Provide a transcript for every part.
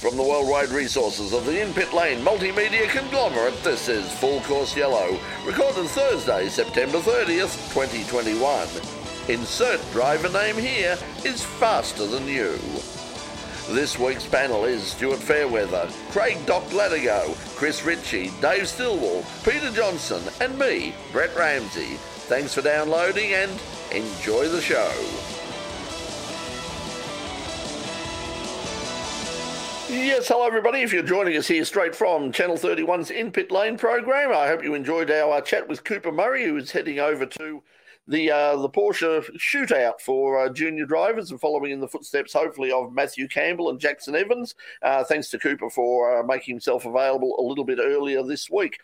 From the worldwide resources of the In-Pit Lane multimedia conglomerate, this is Full Course Yellow, recorded Thursday, September 30th, 2021. Insert driver name here is faster than you. This week's panel is Stuart Fairweather, Craig Doc Latigo, Chris Ritchie, Dave Stillwell, Peter Johnson, and me, Brett Ramsey. Thanks for downloading and enjoy the show. Yes, hello everybody. If you're joining us here straight from Channel 31's In Pit Lane program, I hope you enjoyed our uh, chat with Cooper Murray, who is heading over to the uh, the Porsche shootout for uh, junior drivers and following in the footsteps, hopefully, of Matthew Campbell and Jackson Evans. Uh, thanks to Cooper for uh, making himself available a little bit earlier this week.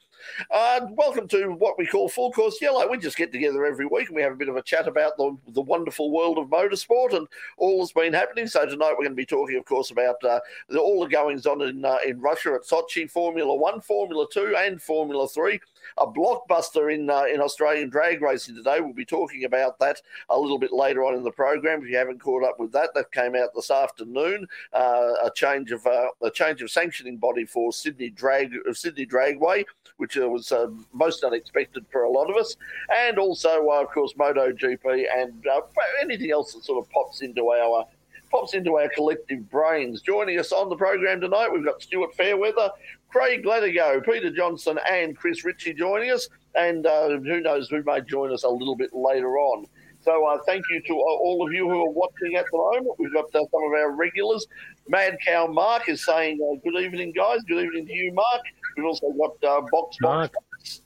Uh, welcome to what we call Full Course Yellow. We just get together every week and we have a bit of a chat about the, the wonderful world of motorsport and all that's been happening. So tonight we're going to be talking, of course, about uh, the, all the goings on in uh, in Russia at Sochi, Formula One, Formula Two, and Formula Three. A blockbuster in uh, in Australian drag racing today. We'll be talking about that a little bit later on in the program. If you haven't caught up with that, that came out this afternoon. Uh, a change of uh, a change of sanctioning body for Sydney Drag Sydney Dragway which uh, was uh, most unexpected for a lot of us, and also, uh, of course, MotoGP and uh, anything else that sort of pops into our pops into our collective brains. Joining us on the program tonight, we've got Stuart Fairweather, Craig Latigo, Peter Johnson, and Chris Ritchie joining us, and uh, who knows who may join us a little bit later on. So uh, thank you to all of you who are watching at the moment. We've got uh, some of our regulars. Mad Cow Mark is saying, uh, "Good evening, guys. Good evening to you, Mark." We've also got uh, Box Box.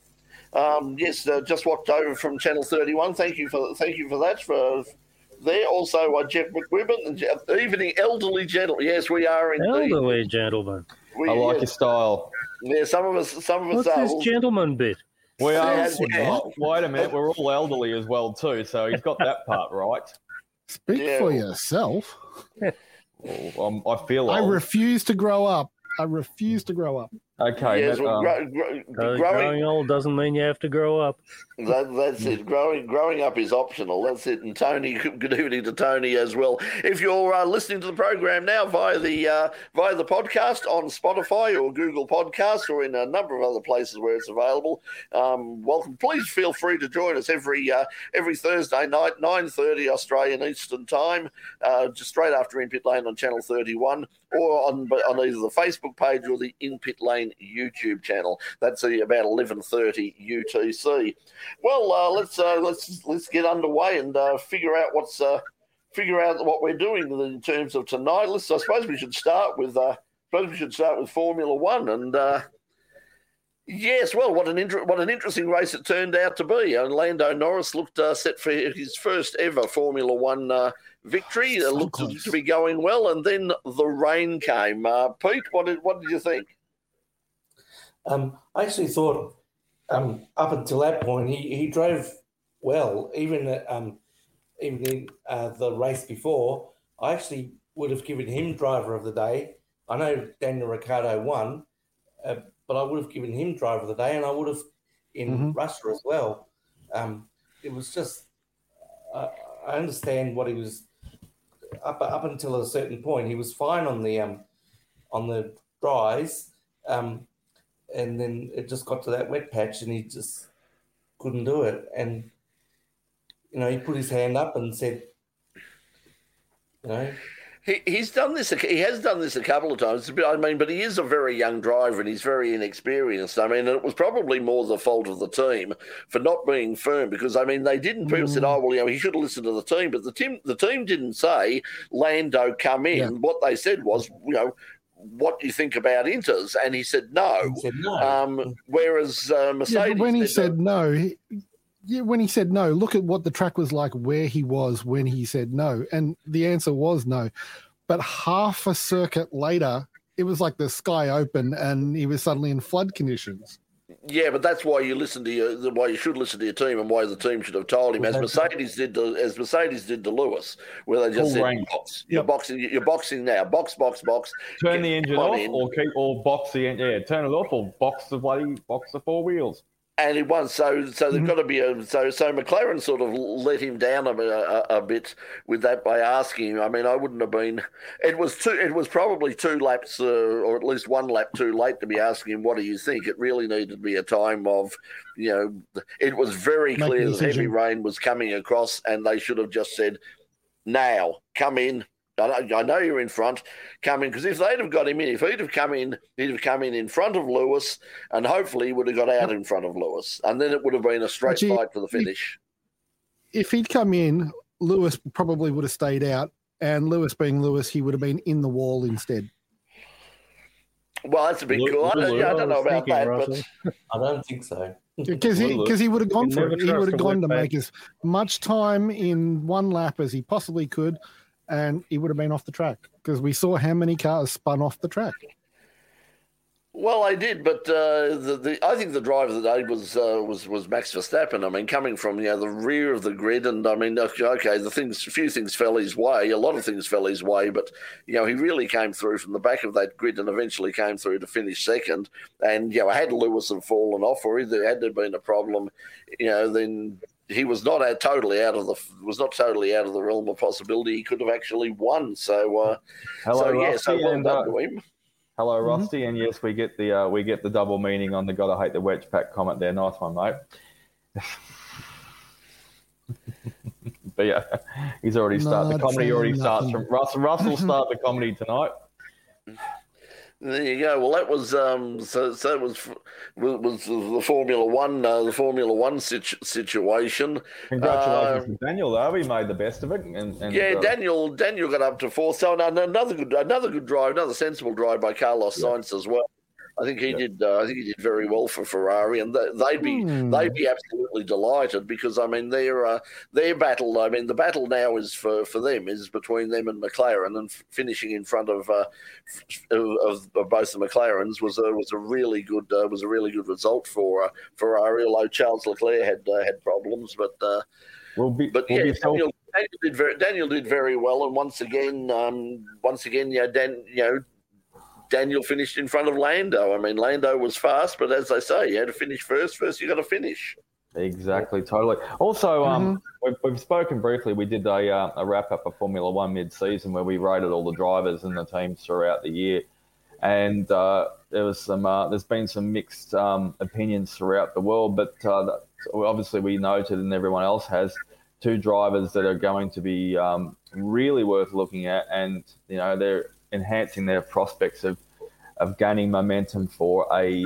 Um, yes, uh, just walked over from Channel 31. Thank you for thank you for that. For there also uh, Jeff Jeff, evening elderly gentleman. Yes, we are indeed. Elderly gentleman. We, I like yes. your style. Yeah, some of us. Some of What's us. What's this gentleman bit? We are. Yeah, wait a minute. We're all elderly as well too, so he's got that part right. Speak yeah. for yourself. well, I feel. Like I refuse to grow up. I refuse to grow up. Okay. Yes, well, um, grow, grow, growing, growing, old doesn't mean you have to grow up. That, that's it. Growing growing up is optional. That's it. And Tony, good evening to Tony as well. If you're uh, listening to the program now via the uh, via the podcast on Spotify or Google Podcasts or in a number of other places where it's available, um, welcome. Please feel free to join us every uh, every Thursday night, nine thirty Australian Eastern Time, uh, just straight after In Pit Lane on Channel Thirty One, or on on either the Facebook page or the In Pit Lane YouTube channel. That's about eleven thirty UTC. Well, uh, let's uh, let's let's get underway and uh, figure out what's uh, figure out what we're doing in terms of tonight. Let's. I suppose we should start with. Uh, suppose we should start with Formula One and. Uh, yes, well, what an inter- what an interesting race it turned out to be. And Lando Norris looked set for his first ever Formula One victory. It looked to be going well, and then the rain came. Pete, what did what did you think? Um, I actually thought um, up until that point he, he drove well, even um, even in uh, the race before. I actually would have given him driver of the day. I know Daniel Ricciardo won, uh, but I would have given him driver of the day, and I would have in mm-hmm. Russia as well. Um, it was just uh, I understand what he was up up until a certain point. He was fine on the um, on the dries. Um, and then it just got to that wet patch, and he just couldn't do it. And you know, he put his hand up and said, you know. He, he's done this. He has done this a couple of times. I mean, but he is a very young driver and he's very inexperienced. I mean, it was probably more the fault of the team for not being firm because I mean they didn't. People mm. said, "Oh, well, you know, he should have listened to the team," but the team, the team didn't say Lando come in. Yeah. What they said was, you know, what do you think about Inters? And he said no. He said no. Um, whereas uh, Mercedes. Yeah, when he said no, he, yeah, when he said no, look at what the track was like where he was when he said no. And the answer was no. But half a circuit later, it was like the sky opened and he was suddenly in flood conditions. Yeah, but that's why you listen to your why you should listen to your team and why the team should have told him as Mercedes did to, as Mercedes did to Lewis, where they just said box, you're boxing you're boxing now, box box box. Turn the engine off in. or keep or box the yeah, turn it off or box the bloody box the four wheels. And he won. So, so there's mm-hmm. got to be a so so McLaren sort of let him down a, a, a, bit with that by asking him. I mean, I wouldn't have been. It was two. It was probably two laps, uh, or at least one lap too late to be asking him, "What do you think?" It really needed to be a time of, you know, it was very clear that heavy rain was coming across, and they should have just said, "Now, come in, I know you're in front. Come in because if they'd have got him in, if he'd have come in, he'd have come in in front of Lewis, and hopefully he would have got out in front of Lewis, and then it would have been a straight Actually, fight for the finish. If he'd come in, Lewis probably would have stayed out, and Lewis being Lewis, he would have been in the wall instead. Well, that's a bit cool. I don't, yeah, I don't know about thinking, that, Russell. but I don't think so. Because he because he would have gone for it. He would have gone to make as much time in one lap as he possibly could and he would have been off the track because we saw how many cars spun off the track. Well, I did, but uh, the, the I think the driver of the day was uh, was was Max Verstappen. I mean, coming from you know the rear of the grid, and I mean, okay, the things, a few things fell his way, a lot of things fell his way, but you know he really came through from the back of that grid and eventually came through to finish second. And you know, had Lewis have fallen off, or had there been a problem, you know, then he was not out, totally out of the was not totally out of the realm of possibility. He could have actually won. So, uh, hello, so, yeah, so well and, done uh, to him. Hello, mm-hmm. Rusty, mm-hmm. and yes, we get the uh, we get the double meaning on the "gotta hate the wedge pack" comment there. Nice one, mate. but yeah, he's already started. the comedy already starts from Russell. Russell start the comedy tonight. There you go. Well, that was um, so. So that was was the Formula One, uh, the Formula One situ- situation. Congratulations uh, to Daniel, though. He made the best of it. And, and yeah, uh, Daniel. Daniel got up to fourth. So another good, another good drive, another sensible drive by Carlos yeah. Sainz as well. I think he did. Uh, I think he did very well for Ferrari, and they'd be mm. they'd be absolutely delighted because I mean their uh, their battle. I mean the battle now is for, for them is between them and McLaren, and finishing in front of uh, of, of, both the McLarens was a was a really good uh, was a really good result for uh, Ferrari. Although Charles Leclerc had uh, had problems, but we'll be, but we'll yeah, Daniel, Daniel, did very Daniel did very well, and once again, um, once again, yeah, Dan, you know Daniel finished in front of Lando. I mean, Lando was fast, but as they say, you had to finish first. First, you got to finish. Exactly, totally. Also, um, mm-hmm. we've, we've, spoken briefly. We did a, uh, a wrap up of Formula One mid season where we rated all the drivers and the teams throughout the year, and uh, there was some. Uh, there's been some mixed um, opinions throughout the world, but uh, obviously we noted, and everyone else has, two drivers that are going to be um, really worth looking at, and you know they're enhancing their prospects of of gaining momentum for a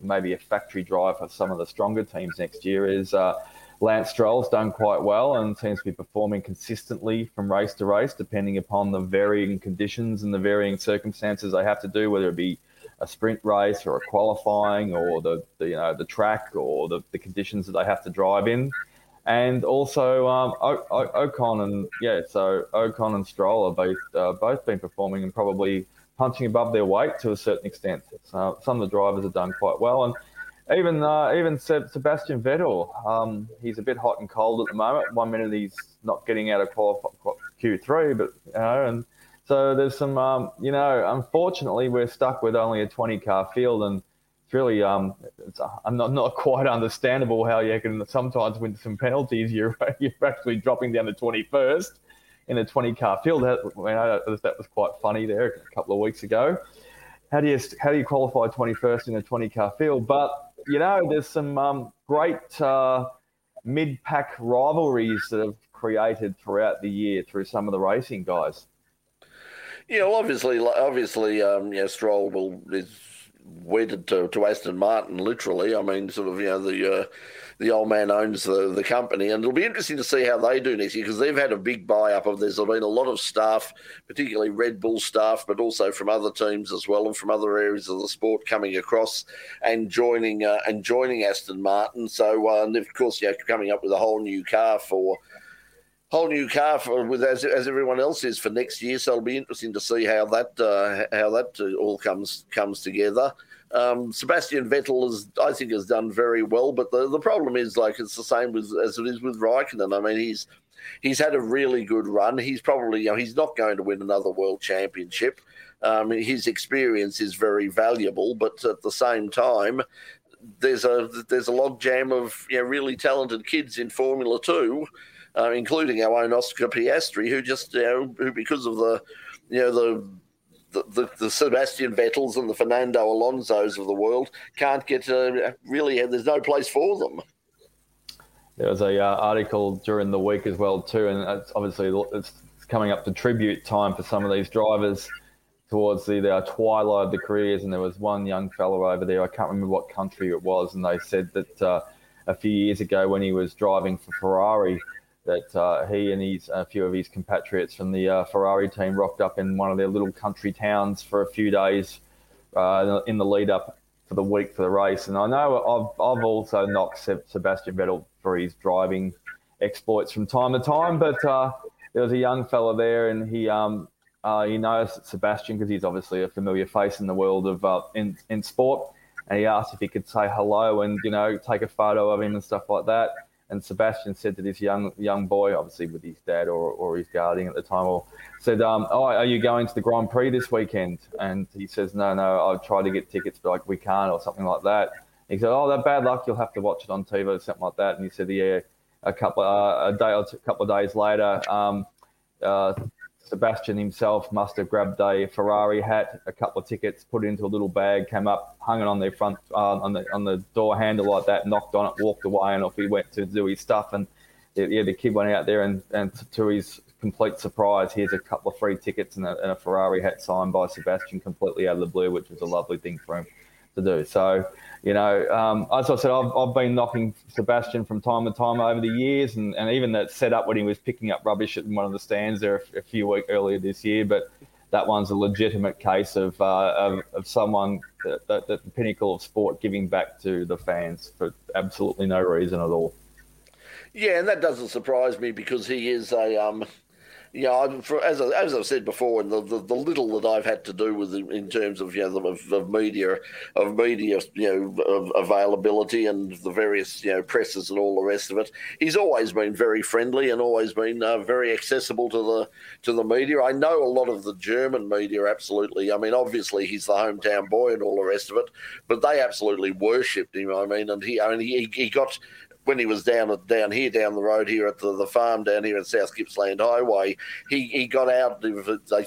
maybe a factory drive for some of the stronger teams next year is uh, Lance Stroll's done quite well and seems to be performing consistently from race to race, depending upon the varying conditions and the varying circumstances they have to do, whether it be a sprint race or a qualifying or the, the you know the track or the, the conditions that they have to drive in. And also um, o- o- Ocon and yeah, so Ocon and Stroll are both uh, both been performing and probably punching above their weight to a certain extent. So some of the drivers have done quite well, and even uh, even Sebastian Vettel, um, he's a bit hot and cold at the moment. One minute he's not getting out of Q3, but you know, and so there's some, um, you know, unfortunately we're stuck with only a 20 car field, and really um, it's I'm not not quite understandable how you can sometimes win some penalties you're you're actually dropping down to 21st in a 20 car field. That, that was quite funny there a couple of weeks ago. How do you how do you qualify 21st in a 20 car field? But you know, there's some um, great uh, mid pack rivalries that have created throughout the year through some of the racing guys. Yeah, well, obviously, obviously, um, yeah, Stroll will is wedded to, to Aston Martin, literally. I mean, sort of, you know, the uh, the old man owns the, the company, and it'll be interesting to see how they do next year because they've had a big buy up of. There's been a lot of staff, particularly Red Bull staff, but also from other teams as well, and from other areas of the sport coming across and joining uh, and joining Aston Martin. So, uh, and of course, yeah, coming up with a whole new car for whole new car for, with as, as everyone else is for next year. So it'll be interesting to see how that uh, how that uh, all comes comes together. Um, Sebastian Vettel has, I think, has done very well, but the, the problem is like it's the same with, as it is with Raikkonen. I mean, he's he's had a really good run. He's probably you know he's not going to win another world championship. Um, his experience is very valuable, but at the same time, there's a there's a logjam of you know, really talented kids in Formula Two, uh, including our own Oscar Piastri, who just you know who because of the you know the the, the, Sebastian Vettels and the Fernando Alonso's of the world can't get uh, really. There's no place for them. There was a uh, article during the week as well too, and it's obviously it's coming up to tribute time for some of these drivers towards the, the twilight of the careers. And there was one young fellow over there. I can't remember what country it was, and they said that uh, a few years ago when he was driving for Ferrari that uh, he and his a few of his compatriots from the uh, Ferrari team rocked up in one of their little country towns for a few days uh, in the lead up for the week for the race. And I know I've I've also knocked Sebastian Vettel for his driving exploits from time to time, but uh, there was a young fella there, and he um uh, he knows Sebastian because he's obviously a familiar face in the world of uh, in in sport. And he asked if he could say hello and you know take a photo of him and stuff like that. And Sebastian said to this young young boy, obviously with his dad or, or his guardian at the time, or said, um, "Oh, are you going to the Grand Prix this weekend?" And he says, "No, no, I've tried to get tickets, but like we can't, or something like that." He said, "Oh, that bad luck. You'll have to watch it on TV or something like that." And he said, "Yeah." A couple uh, a day or a couple of days later, um, uh, Sebastian himself must have grabbed a Ferrari hat, a couple of tickets, put it into a little bag, came up, hung it on their front uh, on the on the door handle like that, knocked on it, walked away, and off he went to do his stuff. And yeah, the kid went out there, and, and to his complete surprise, here's a couple of free tickets and a, and a Ferrari hat signed by Sebastian, completely out of the blue, which was a lovely thing for him to do. So you know, um, as I said, I've, I've been knocking Sebastian from time to time over the years, and, and even that setup when he was picking up rubbish at one of the stands there a, a few weeks earlier this year. But that one's a legitimate case of uh, of, of, someone that, that, that the pinnacle of sport giving back to the fans for absolutely no reason at all. Yeah, and that doesn't surprise me because he is a um, for, as, I, as I've said before, and the, the, the, little that I've had to do with in terms of you know of, of media of media you know of availability and the various you know presses and all the rest of it, he's always been very friendly and always been uh, very accessible to the to the media. I know a lot of the German media absolutely. I mean, obviously he's the hometown boy and all the rest of it, but they absolutely worshipped him. I mean, and he I mean he, he got when he was down down here down the road here at the, the farm down here at South Gippsland Highway, he, he got out. They,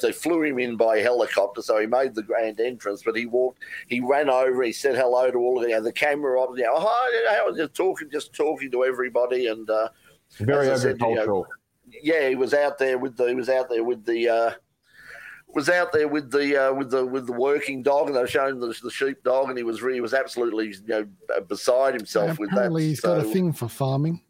they flew him in by helicopter, so he made the grand entrance. But he walked, he ran over, he said hello to all of you know, the camera op, you know, hi, I was just talking, just talking to everybody, and uh, very agricultural. Said, you know, yeah, he was out there with the he was out there with the. Uh, was out there with the uh, with the with the working dog, and they were showing the, the sheep dog, and he was really, he was absolutely you know beside himself yeah, with that. Apparently, he's so, got a thing for farming.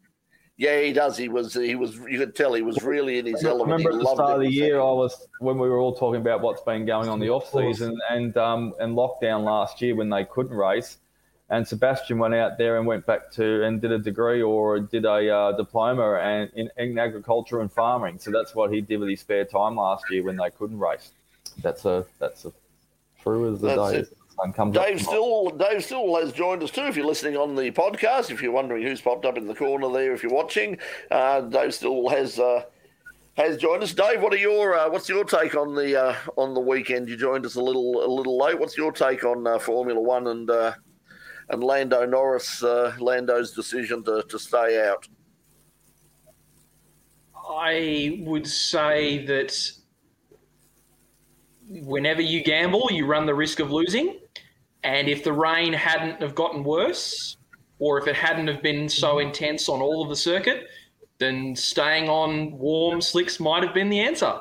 Yeah, he does. He was he was you could tell he was really in his I element. Remember at the start of the year, I was when we were all talking about what's been going on the off season and um and lockdown last year when they couldn't race. And Sebastian went out there and went back to and did a degree or did a uh, diploma and in, in agriculture and farming. So that's what he did with his spare time last year when they couldn't race that's a that's a true as the day. Dave still Dave still has joined us too. If you're listening on the podcast, if you're wondering who's popped up in the corner there, if you're watching, uh, Dave still has uh, has joined us. Dave, what are your uh, what's your take on the uh, on the weekend? You joined us a little a little late. What's your take on uh, Formula One and uh, and Lando Norris Lando's decision to, to stay out? I would say that whenever you gamble, you run the risk of losing. And if the rain hadn't have gotten worse, or if it hadn't have been so intense on all of the circuit, then staying on warm slicks might have been the answer.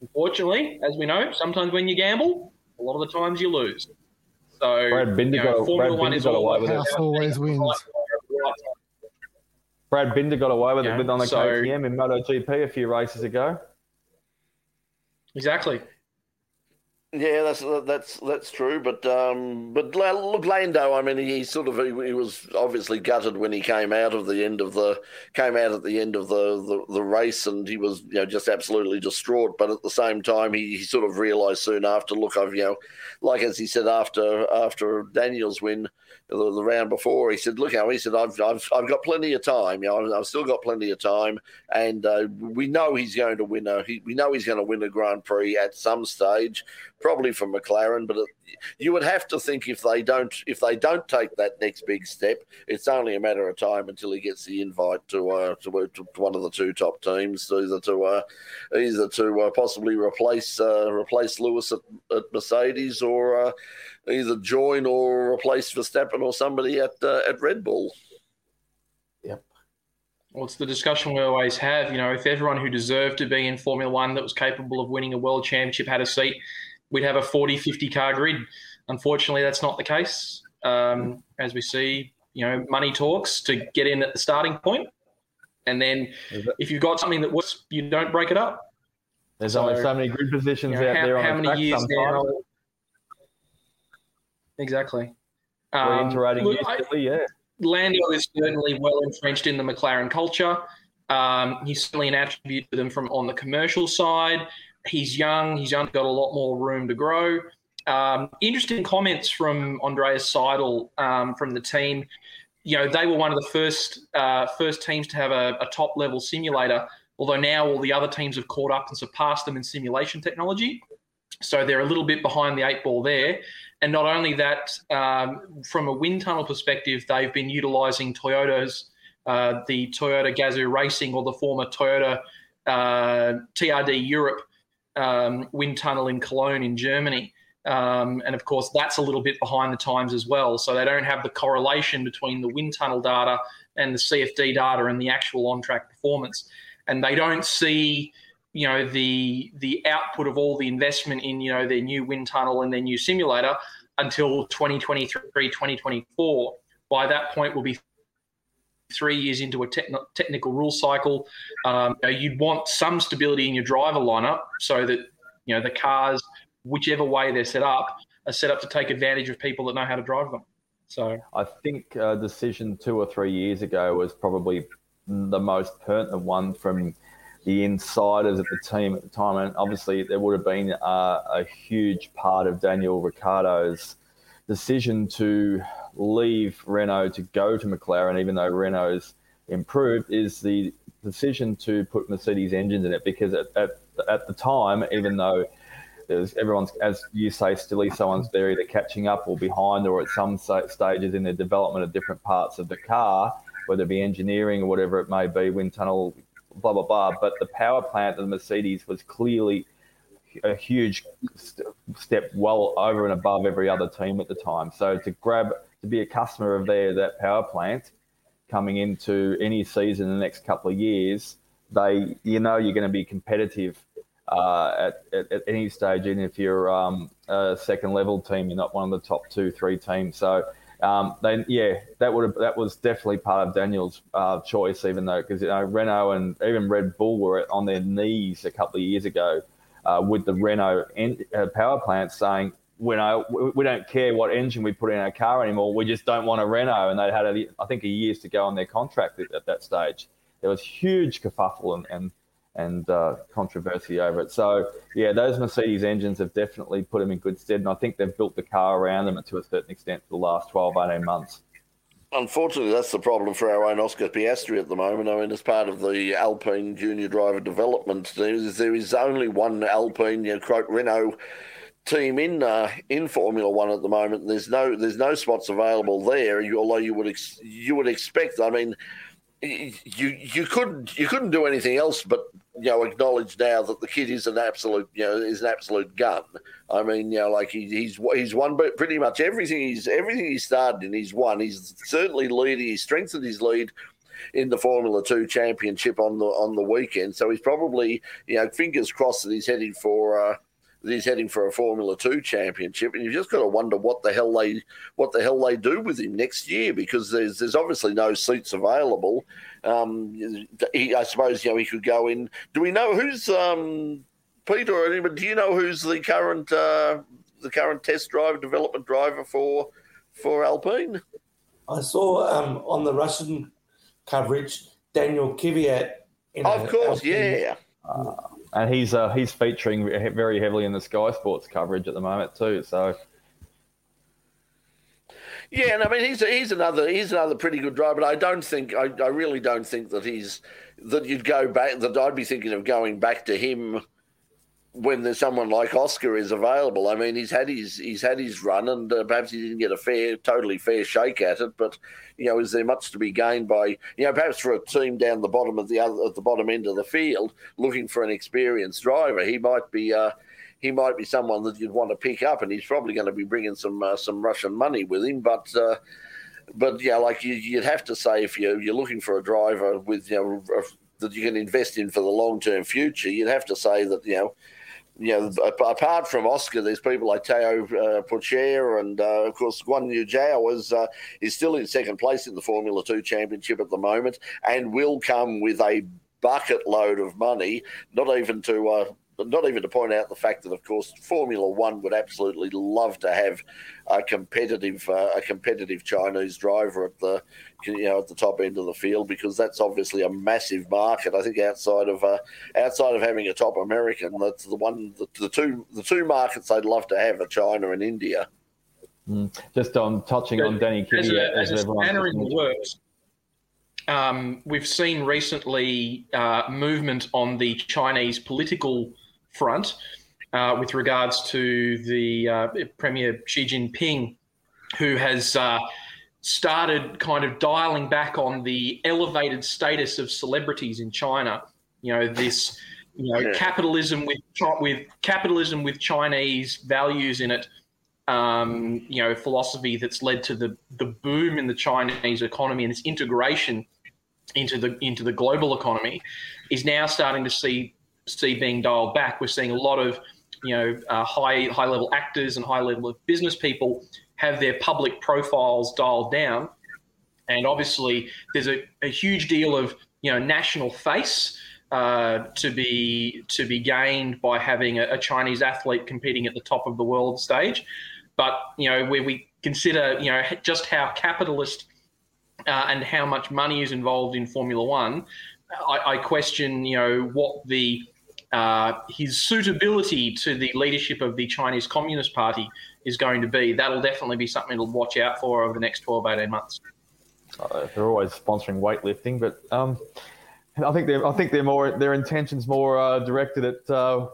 Unfortunately, as we know, sometimes when you gamble, a lot of the times you lose. So Brad Binder you know, Formula Brad One is away with it. always wins. Brad Binder got away with yeah, it on the so, KTM in MotoGP a few races ago. Exactly. Yeah, that's that's that's true, but um, but look, Lando. I mean, he, sort of he, he, was obviously gutted when he came out of the end of the came out at the end of the, the, the race, and he was you know just absolutely distraught. But at the same time, he, he sort of realised soon after. Look, I've you know, like as he said after after Daniel's win, the, round before, he said, "Look how he said I've, I've I've got plenty of time. You know, I've still got plenty of time, and uh, we know he's going to win a he, we know he's going to win a Grand Prix at some stage. probably for McLaren. But it, you would have to think if they don't if they don't take that next big step, it's only a matter of time until he gets the invite to uh, to, to one of the two top teams, either to uh, either to uh, possibly replace uh, replace Lewis at, at Mercedes or uh, either join or replace Verstappen or somebody at uh, at Red Bull. Yep. Well, it's the discussion we always have. You know, if everyone who deserved to be in Formula One that was capable of winning a world championship had a seat, we'd have a 40, 50 car grid. Unfortunately, that's not the case. Um, as we see, you know, money talks to get in at the starting point. And then if you've got something that works, you don't break it up. There's so, only so many grid positions you know, out how, there on how the many years sometimes. now? Exactly. Um, look, instantly, yeah. Lando is certainly well entrenched in the McLaren culture. Um, he's certainly an attribute to them from on the commercial side. He's young. He's only got a lot more room to grow. Um, interesting comments from Andreas Seidl um, from the team. You know, they were one of the first uh, first teams to have a, a top level simulator. Although now all the other teams have caught up and surpassed them in simulation technology, so they're a little bit behind the eight ball there. And not only that, um, from a wind tunnel perspective, they've been utilizing Toyota's, uh, the Toyota Gazoo Racing or the former Toyota uh, TRD Europe um, wind tunnel in Cologne in Germany. Um, and of course, that's a little bit behind the times as well. So they don't have the correlation between the wind tunnel data and the CFD data and the actual on track performance. And they don't see you know the the output of all the investment in you know their new wind tunnel and their new simulator until 2023 2024 by that point we'll be three years into a technical rule cycle. Um, you you'd want some stability in your driver lineup so that you know the cars whichever way they're set up are set up to take advantage of people that know how to drive them. So i think a decision two or three years ago was probably the most pertinent one from the insiders of the team at the time. And obviously, there would have been uh, a huge part of Daniel Ricciardo's decision to leave Renault to go to McLaren, even though Renault's improved, is the decision to put Mercedes engines in it because at, at, at the time, even though there's everyone's, as you say, Stilly, someone's they're either catching up or behind or at some stages in the development of different parts of the car, whether it be engineering or whatever it may be, wind tunnel blah blah blah. But the power plant of the Mercedes was clearly a huge st- step well over and above every other team at the time. So to grab to be a customer of their that power plant coming into any season in the next couple of years, they you know you're going to be competitive uh, at, at, at, any stage, even if you're um, a second level team, you're not one of the top two, three teams. So um, then yeah, that would have that was definitely part of Daniel's uh, choice, even though because you know Renault and even Red Bull were on their knees a couple of years ago uh, with the Renault en- uh, power plant saying. We, know, we don't care what engine we put in our car anymore. We just don't want a Renault, and they had, a, I think, a years to go on their contract at, at that stage. There was huge kerfuffle and, and and uh, controversy over it. So yeah, those Mercedes engines have definitely put them in good stead, and I think they've built the car around them to a certain extent for the last 12, 18 months. Unfortunately, that's the problem for our own Oscar Piastri at the moment. I mean, as part of the Alpine junior driver development, there is, there is only one Alpine, you know, quote, Renault team in uh, in Formula One at the moment. There's no there's no spots available there. Although you would ex- you would expect. I mean, you you couldn't you couldn't do anything else but you know acknowledge now that the kid is an absolute you know is an absolute gun. I mean you know like he, he's he's won pretty much everything he's everything he started in he's won. He's certainly leading. He's strengthened his lead in the Formula Two Championship on the on the weekend. So he's probably you know fingers crossed that he's heading for. Uh, that he's heading for a Formula Two championship, and you've just got to wonder what the hell they what the hell they do with him next year because there's there's obviously no seats available. Um, he, I suppose you know he could go in. Do we know who's um, Peter or anybody? Do you know who's the current uh, the current test driver development driver for for Alpine? I saw um, on the Russian coverage Daniel Kvyat. Of course, Alpine. yeah. Uh, and he's uh, he's featuring very heavily in the Sky Sports coverage at the moment too. So. Yeah, and I mean he's he's another he's another pretty good driver, but I don't think I, I really don't think that he's that you'd go back that I'd be thinking of going back to him when there's someone like Oscar is available. I mean, he's had his he's had his run, and uh, perhaps he didn't get a fair, totally fair shake at it. But you know, is there much to be gained by you know perhaps for a team down the bottom of the other at the bottom end of the field looking for an experienced driver? He might be. Uh, he might be someone that you'd want to pick up, and he's probably going to be bringing some uh, some Russian money with him. But uh, but yeah, like you, would have to say if you you're looking for a driver with you know that you can invest in for the long term future, you'd have to say that you know. You know, apart from Oscar, there's people like Teo uh, Pourchaire and, uh, of course, Guan Yu Zhou is, uh, is still in second place in the Formula 2 Championship at the moment and will come with a bucket load of money, not even to uh, not even to point out the fact that, of course, Formula One would absolutely love to have a competitive, uh, a competitive Chinese driver at the, you know, at the top end of the field because that's obviously a massive market. I think outside of, uh, outside of having a top American, that's the one, the, the two, the two markets they'd love to have are China and India. Mm. Just on touching on Danny Kitty, as, as, as a works. Um, we've seen recently uh, movement on the Chinese political front uh, with regards to the uh, Premier Xi Jinping, who has uh, started kind of dialing back on the elevated status of celebrities in China. You know this, you know, capitalism with with capitalism with Chinese values in it. Um, you know, philosophy that's led to the the boom in the Chinese economy and this integration into the into the global economy is now starting to see see being dialed back. We're seeing a lot of you know uh, high high level actors and high level of business people have their public profiles dialed down, and obviously there's a, a huge deal of you know national face. Uh, to be to be gained by having a, a, Chinese athlete competing at the top of the world stage, but you know where we consider you know just how capitalist uh, and how much money is involved in Formula One, I, I question you know what the uh, his suitability to the leadership of the Chinese Communist Party is going to be. That'll definitely be something to watch out for over the next 12, 18 months. Uh, they're always sponsoring weightlifting, but um, I think they're I think they're more their intentions more uh, directed at uh,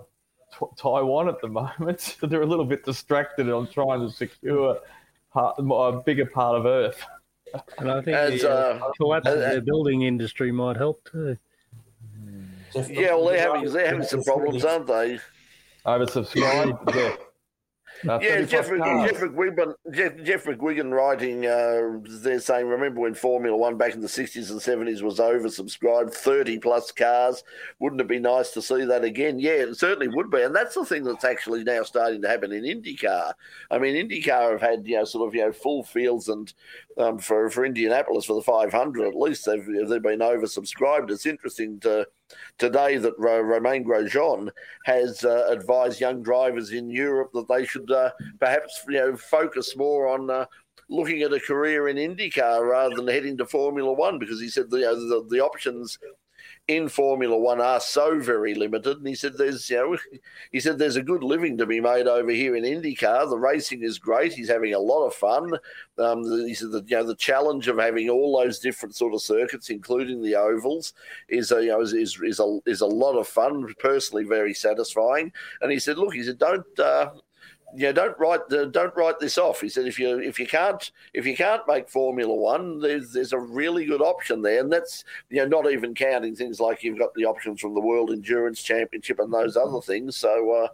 t- Taiwan at the moment. they're a little bit distracted on trying to secure part, a bigger part of Earth. And I think As, the uh, collapse of the building industry might help too. Yeah, well, they're having they're having some problems, aren't they? Oversubscribed. yeah. Uh, yeah, Jeff, Jeff, McGuigan, Jeff, Jeff McGuigan writing, uh, they're saying, remember when Formula One back in the 60s and 70s was oversubscribed, 30 plus cars? Wouldn't it be nice to see that again? Yeah, it certainly would be. And that's the thing that's actually now starting to happen in IndyCar. I mean, IndyCar have had, you know, sort of, you know, full fields and um, for, for Indianapolis for the 500 at least, they've, they've been oversubscribed. It's interesting to today that Romain Grosjean has uh, advised young drivers in Europe that they should uh, perhaps you know focus more on uh, looking at a career in IndyCar rather than heading to Formula One because he said the, know, the, the options in Formula One are so very limited. And he said there's you know he said there's a good living to be made over here in IndyCar. The racing is great. He's having a lot of fun. Um, he said that you know the challenge of having all those different sort of circuits, including the ovals, is a, you know is, is, is a is a lot of fun. Personally, very satisfying. And he said, look, he said don't. Uh, you know, don't write the, don't write this off. He said if you if you can't if you can't make Formula One, there's there's a really good option there, and that's you know not even counting things like you've got the options from the World Endurance Championship and those other things. So. Uh,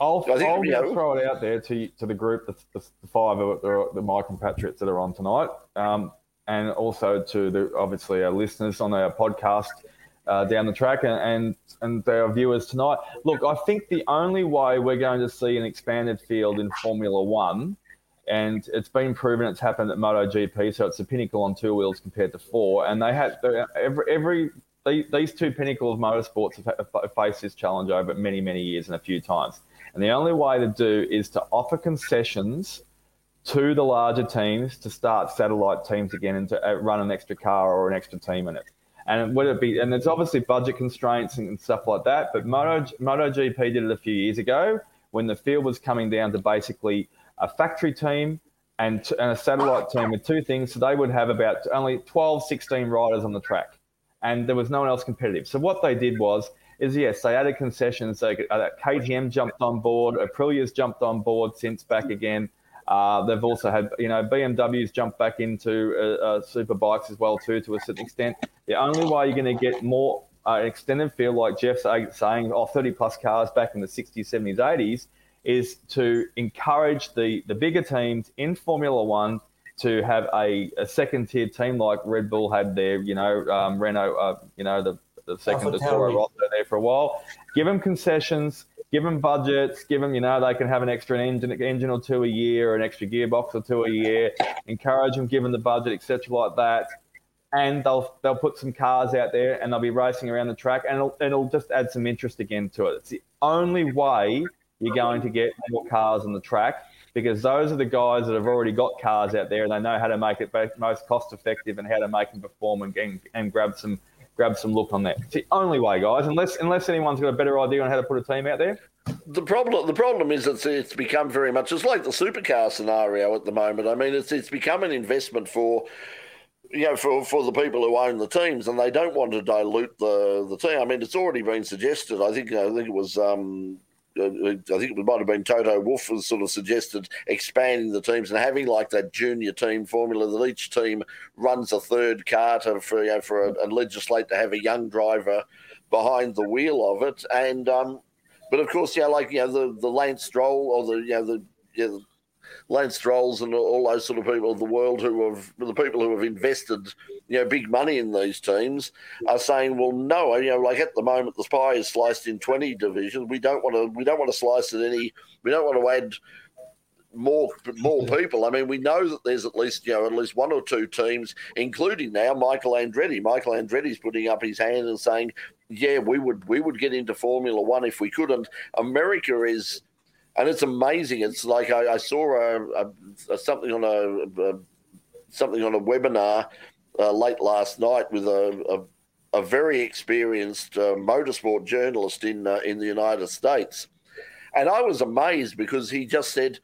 I'll, I think, I'll you know, throw it out there to to the group, the, the, the five of the, the my compatriots that are on tonight, um, and also to the obviously our listeners on our podcast uh, down the track and, and and our viewers tonight. Look, I think the only way we're going to see an expanded field in Formula One, and it's been proven it's happened at MotoGP, so it's a pinnacle on two wheels compared to four, and they had every every these two pinnacle of motorsports have faced this challenge over many many years and a few times, and the only way to do is to offer concessions to the larger teams to start satellite teams again and to uh, run an extra car or an extra team in it. And would it be? And there's obviously budget constraints and stuff like that. But Moto MotoGP did it a few years ago when the field was coming down to basically a factory team and, and a satellite team with two things. So they would have about only 12, 16 riders on the track, and there was no one else competitive. So what they did was is yes, they added concessions. They, uh, KTM jumped on board, Aprilia's jumped on board since back again. Uh, they've also had, you know, BMW's jump back into uh, uh, super bikes as well too, to a certain extent. The only way you're going to get more uh, extended field, like Jeff's saying, oh, 30 plus cars back in the 60s, 70s, 80s, is to encourage the the bigger teams in Formula One to have a, a second tier team like Red Bull had their, you know, um, Renault, uh, you know, the the second to Toro Rosso there for a while. Give them concessions, give them budgets, give them, you know, they can have an extra engine, engine or two a year, or an extra gearbox or two a year. Encourage them, give them the budget, etc., like that. And they'll they'll put some cars out there, and they'll be racing around the track, and it'll, it'll just add some interest again to it. It's the only way you're going to get more cars on the track because those are the guys that have already got cars out there and they know how to make it most cost effective and how to make them perform and, and, and grab some grab some look on that. It's the only way, guys. Unless unless anyone's got a better idea on how to put a team out there. The problem the problem is it's it's become very much it's like the supercar scenario at the moment. I mean, it's it's become an investment for you know, for, for the people who own the teams, and they don't want to dilute the, the team. I mean, it's already been suggested. I think I think it was um, Uh, uh, I think it might have been Toto Wolff has sort of suggested expanding the teams and having like that junior team formula that each team runs a third car to for uh, you know, for a, and legislate to have a young driver behind the wheel of it. And um, but of course, yeah, like you know the the Lance Stroll or the you know the yeah, Lance Strolls and all those sort of people of the world who have the people who have invested you know big money in these teams are saying, well, no, you know, like at the moment the pie is sliced in twenty divisions. We don't want to we don't want to slice it any. We don't want to add more more people. I mean, we know that there's at least you know at least one or two teams, including now Michael Andretti. Michael Andretti's putting up his hand and saying, "Yeah, we would we would get into Formula One if we could." And America is and it's amazing. It's like I, I saw a, a, a, something on a, something on a webinar uh, late last night with a, a, very experienced uh, motorsport journalist in uh, in the United States, and I was amazed because he just said,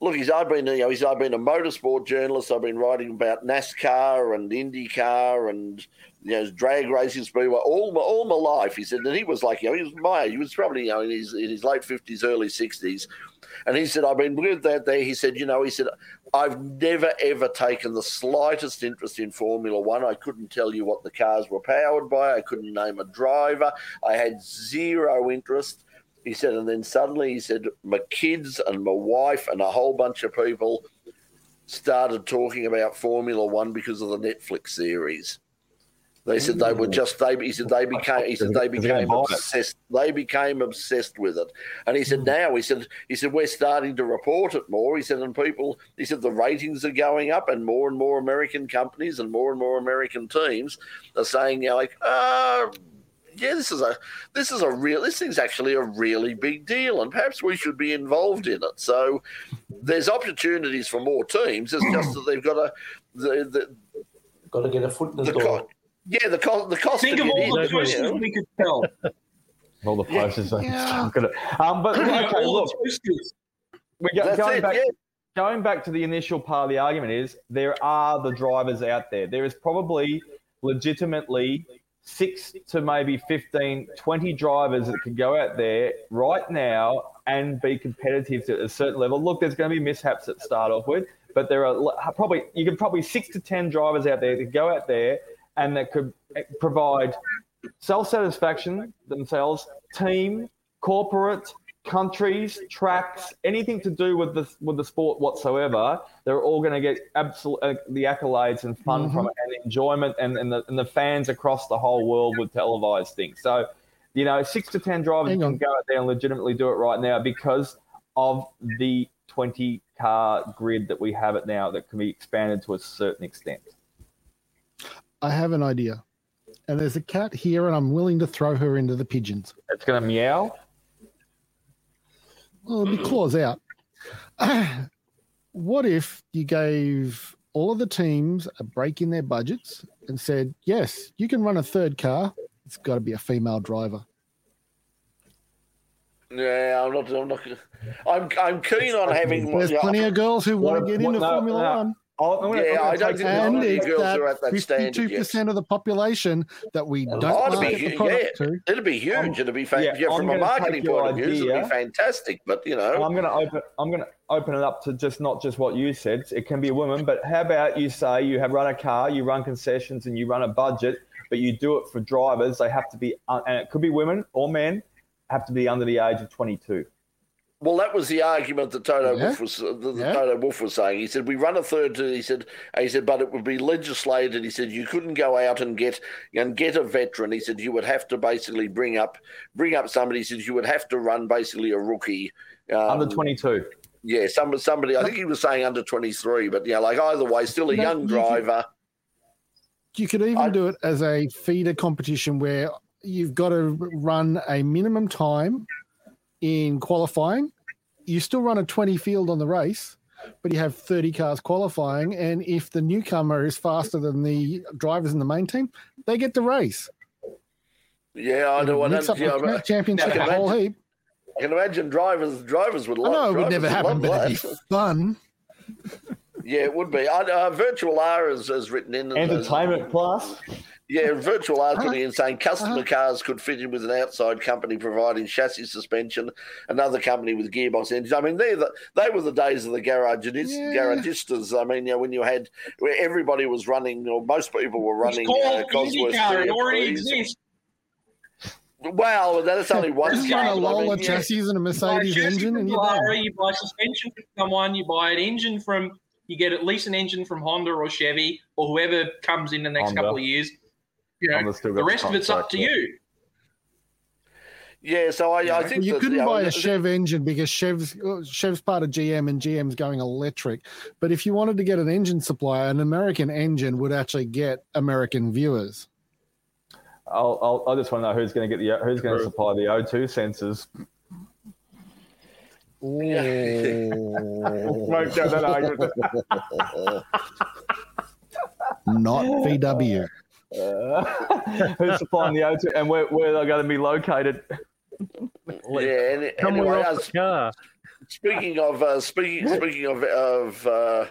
"Look, he's I've been you know he's I've been a motorsport journalist. I've been writing about NASCAR and IndyCar and you know, drag racing speedway all my all my life. He said, and he was like, you know, he was my he was probably you know in his in his late fifties, early sixties, and he said, I've been with that there. He said, you know, he said, I've never ever taken the slightest interest in Formula One. I couldn't tell you what the cars were powered by. I couldn't name a driver. I had zero interest. He said, and then suddenly he said, my kids and my wife and a whole bunch of people started talking about Formula One because of the Netflix series. They said they were just they. He said they became. He said they became obsessed. They became obsessed with it, and he said hmm. now he said he said we're starting to report it more. He said and people. He said the ratings are going up, and more and more American companies and more and more American teams are saying you know, like, uh, yeah, this is a this is a real. This thing's actually a really big deal, and perhaps we should be involved in it. So there's opportunities for more teams. It's just that they've got to the, the got to get a foot in the, the door. Yeah, the cost. The cost. Think of all the posters we could tell. All the posters. Yeah. yeah. Um, but okay, look, we go, going it, back. Yeah. Going back to the initial part of the argument is there are the drivers out there. There is probably legitimately six to maybe 15, 20 drivers that can go out there right now and be competitive to a certain level. Look, there's going to be mishaps that start off with, but there are probably you can probably six to ten drivers out there that go out there and that could eh, provide self satisfaction themselves, team, corporate, countries, tracks, anything to do with the with the sport whatsoever, they're all going to get absolute uh, the accolades and fun mm-hmm. from it and enjoyment, and, and the and the fans across the whole world would televise things. So, you know, six to ten drivers can go out there and legitimately do it right now because of the twenty car grid that we have it now that can be expanded to a certain extent. I have an idea. And there's a cat here, and I'm willing to throw her into the pigeons. It's going to meow. Well, it'll be claws out. what if you gave all of the teams a break in their budgets and said, yes, you can run a third car. It's got to be a female driver. Yeah, I'm not. I'm not. I'm. I'm keen on having. There's plenty of girls who want to get into no, Formula no, One. Gonna, yeah, I don't think and it's that fifty-two percent of the population that we don't oh, market be, the product yeah, to. It'll be huge. It'll be fa- yeah, yeah from a marketing point of view, it'll be fantastic. But you know, I'm going to open. I'm going to open it up to just not just what you said. It can be a woman, but how about you say you have run a car, you run concessions, and you run a budget, but you do it for drivers. They have to be, uh, and it could be women or men, have to be under the age of 22. Well, that was the argument that Toto yeah. Wolff was uh, the, yeah. Toto Wolff was saying. He said we run a third. To, he said he said, but it would be legislated. He said you couldn't go out and get and get a veteran. He said you would have to basically bring up bring up somebody. He said you would have to run basically a rookie um, under twenty two. Yeah, some somebody. I think he was saying under twenty three, but yeah, like either way, still a young driver. You could even I, do it as a feeder competition where you've got to run a minimum time in qualifying. You still run a 20 field on the race, but you have 30 cars qualifying. And if the newcomer is faster than the drivers in the main team, they get the race. Yeah, I know. Mix up yeah, the championship a whole heap. I can imagine drivers drivers would love. I know it would never happen, but it'd be fun. yeah, it would be. Uh, Virtual R has, has written in the entertainment plus. Yeah, Virtual R putting in saying customer uh-huh. cars could fit in with an outside company providing chassis suspension, another company with gearbox engines. I mean, they the, they were the days of the garage yeah. garagistas. I mean, you know, when you had where everybody was running, or most people were running. It's called uh, car. It already exists. Well, that's only one. You buy a Lola I mean, chassis yeah. and a Mercedes engine, and you buy, you buy suspension from someone, you buy an engine from, you get at least an engine from Honda or Chevy or whoever comes in the next Honda. couple of years you know, the rest of it's up to you. Yeah, so I, I think well, you couldn't buy a Chev engine because Chev's Chev's part of GM and GM's going electric. But if you wanted to get an engine supplier, an American engine would actually get American viewers. I'll, I'll, I just want to know who's going to get the who's going to supply the O2 sensors. Not VW. Uh, who's supplying the O2 and where, where they're going to be located. yeah, and, anyway, as, speaking of uh, speaking speaking of of uh,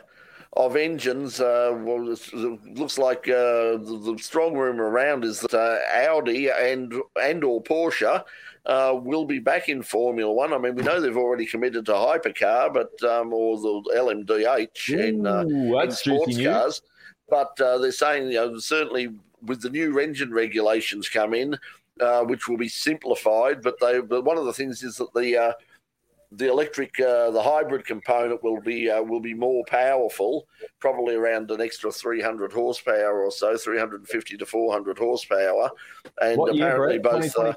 of engines, uh, well, it looks like uh, the, the, strong rumor around is that uh, Audi and and or Porsche uh, will be back in Formula One. I mean, we know they've already committed to hypercar, but um, or the LMDH Ooh, in, uh, in sports cars. But uh, they're saying you know, certainly with the new engine regulations come in, uh, which will be simplified. But they, but one of the things is that the uh, the electric, uh, the hybrid component will be uh, will be more powerful, probably around an extra 300 horsepower or so, 350 to 400 horsepower, and what apparently year, both. Uh,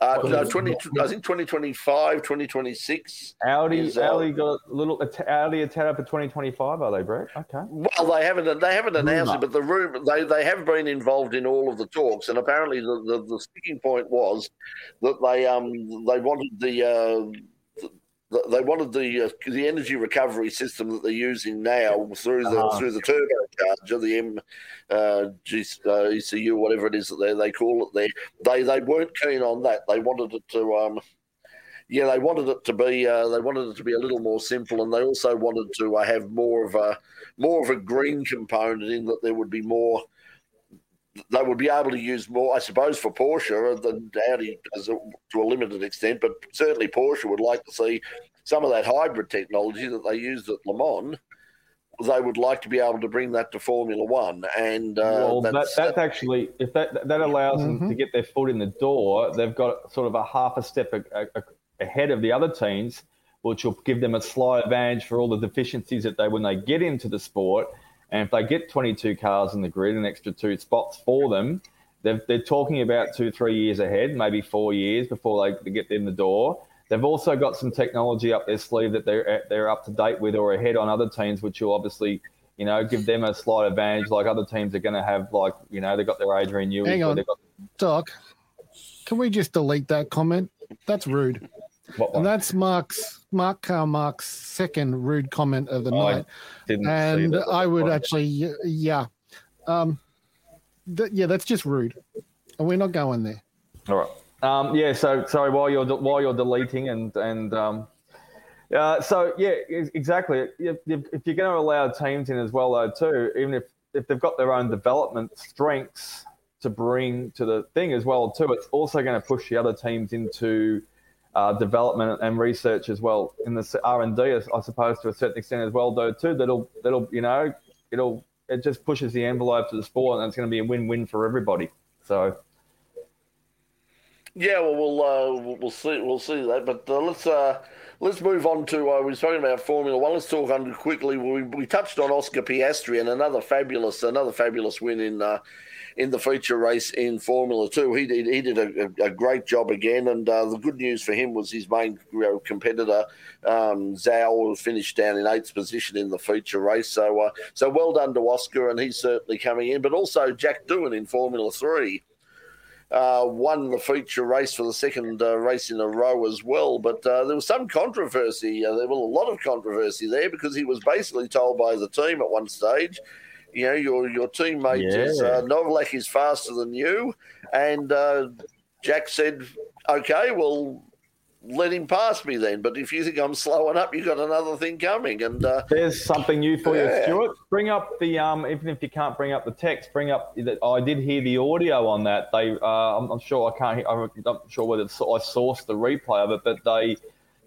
uh, no, 20, I think 2025, 2026. Audi, is, uh, Audi got a little Audi a up for 2025, are they, Brett? Okay. Well, they haven't they haven't announced it, but the room they, they have been involved in all of the talks, and apparently the, the, the sticking point was that they um they wanted the uh, they wanted the uh, the energy recovery system that they're using now through the uh-huh. through the turbocharger, the M uh, G, uh, ECU, whatever it is that they they call it there. They they weren't keen on that. They wanted it to um, yeah, they wanted it to be uh, they wanted it to be a little more simple, and they also wanted to uh, have more of a more of a green component in that there would be more they would be able to use more, I suppose, for Porsche than Audi does to a limited extent. But certainly, Porsche would like to see some of that hybrid technology that they used at Le Mans. They would like to be able to bring that to Formula One, and uh, well, that's, that, that's actually if that that allows mm-hmm. them to get their foot in the door, they've got sort of a half a step a, a, ahead of the other teams, which will give them a slight advantage for all the deficiencies that they when they get into the sport and if they get 22 cars in the grid, an extra two spots for them, they're, they're talking about two, three years ahead, maybe four years before they, get in the door. They've also got some technology up their sleeve that they're they're up to date with or ahead on other teams, which will obviously, you know, give them a slight advantage. Like other teams are going to have, like you know, they've got their Adrian Newey. Hang on, got... Doc. Can we just delete that comment? That's rude. And that's Mark's Mark Karl Mark's second rude comment of the oh, night. and I would actually, yeah, um, th- yeah, that's just rude, and we're not going there. All right. Um, yeah. So sorry. While you're while you're deleting and and um, Uh, so yeah, exactly. If, if, you're going to allow teams in as well, though, too, even if if they've got their own development strengths to bring to the thing as well, too, it's also going to push the other teams into uh, development and research as well in the R and D, I suppose, to a certain extent as well, though, too. That'll that'll you know it'll it just pushes the envelope to the sport, and it's going to be a win-win for everybody. So. Yeah, well, we'll uh, we'll see we'll see that, but uh, let's uh, let's move on to uh, we've spoken about Formula One. Let's talk on quickly. We, we touched on Oscar Piastri and another fabulous another fabulous win in uh, in the feature race in Formula Two. He did he did a, a great job again, and uh, the good news for him was his main competitor um, Zhou finished down in eighth position in the feature race. So uh, so well done to Oscar, and he's certainly coming in. But also Jack Doohan in Formula Three uh, won the feature race for the second uh, race in a row as well. But uh, there was some controversy. Uh, there was a lot of controversy there because he was basically told by the team at one stage, you know, your your teammate yeah. is uh, is faster than you, and uh, Jack said, "Okay, well, let him pass me then. But if you think I'm slowing up, you've got another thing coming. And uh, there's something new for yeah. you, Stuart. Bring up the um, even if you can't bring up the text, bring up that. I did hear the audio on that. They, uh, I'm, I'm, sure I can't. I'm not sure whether I sourced the replay of it, but they.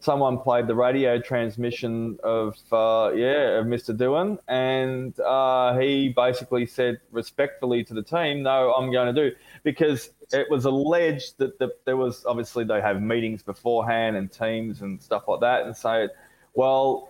Someone played the radio transmission of uh, yeah of Mr. Doohan, and uh, he basically said respectfully to the team, "No, I'm going to do." because it was alleged that the, there was obviously they have meetings beforehand and teams and stuff like that, and say, well,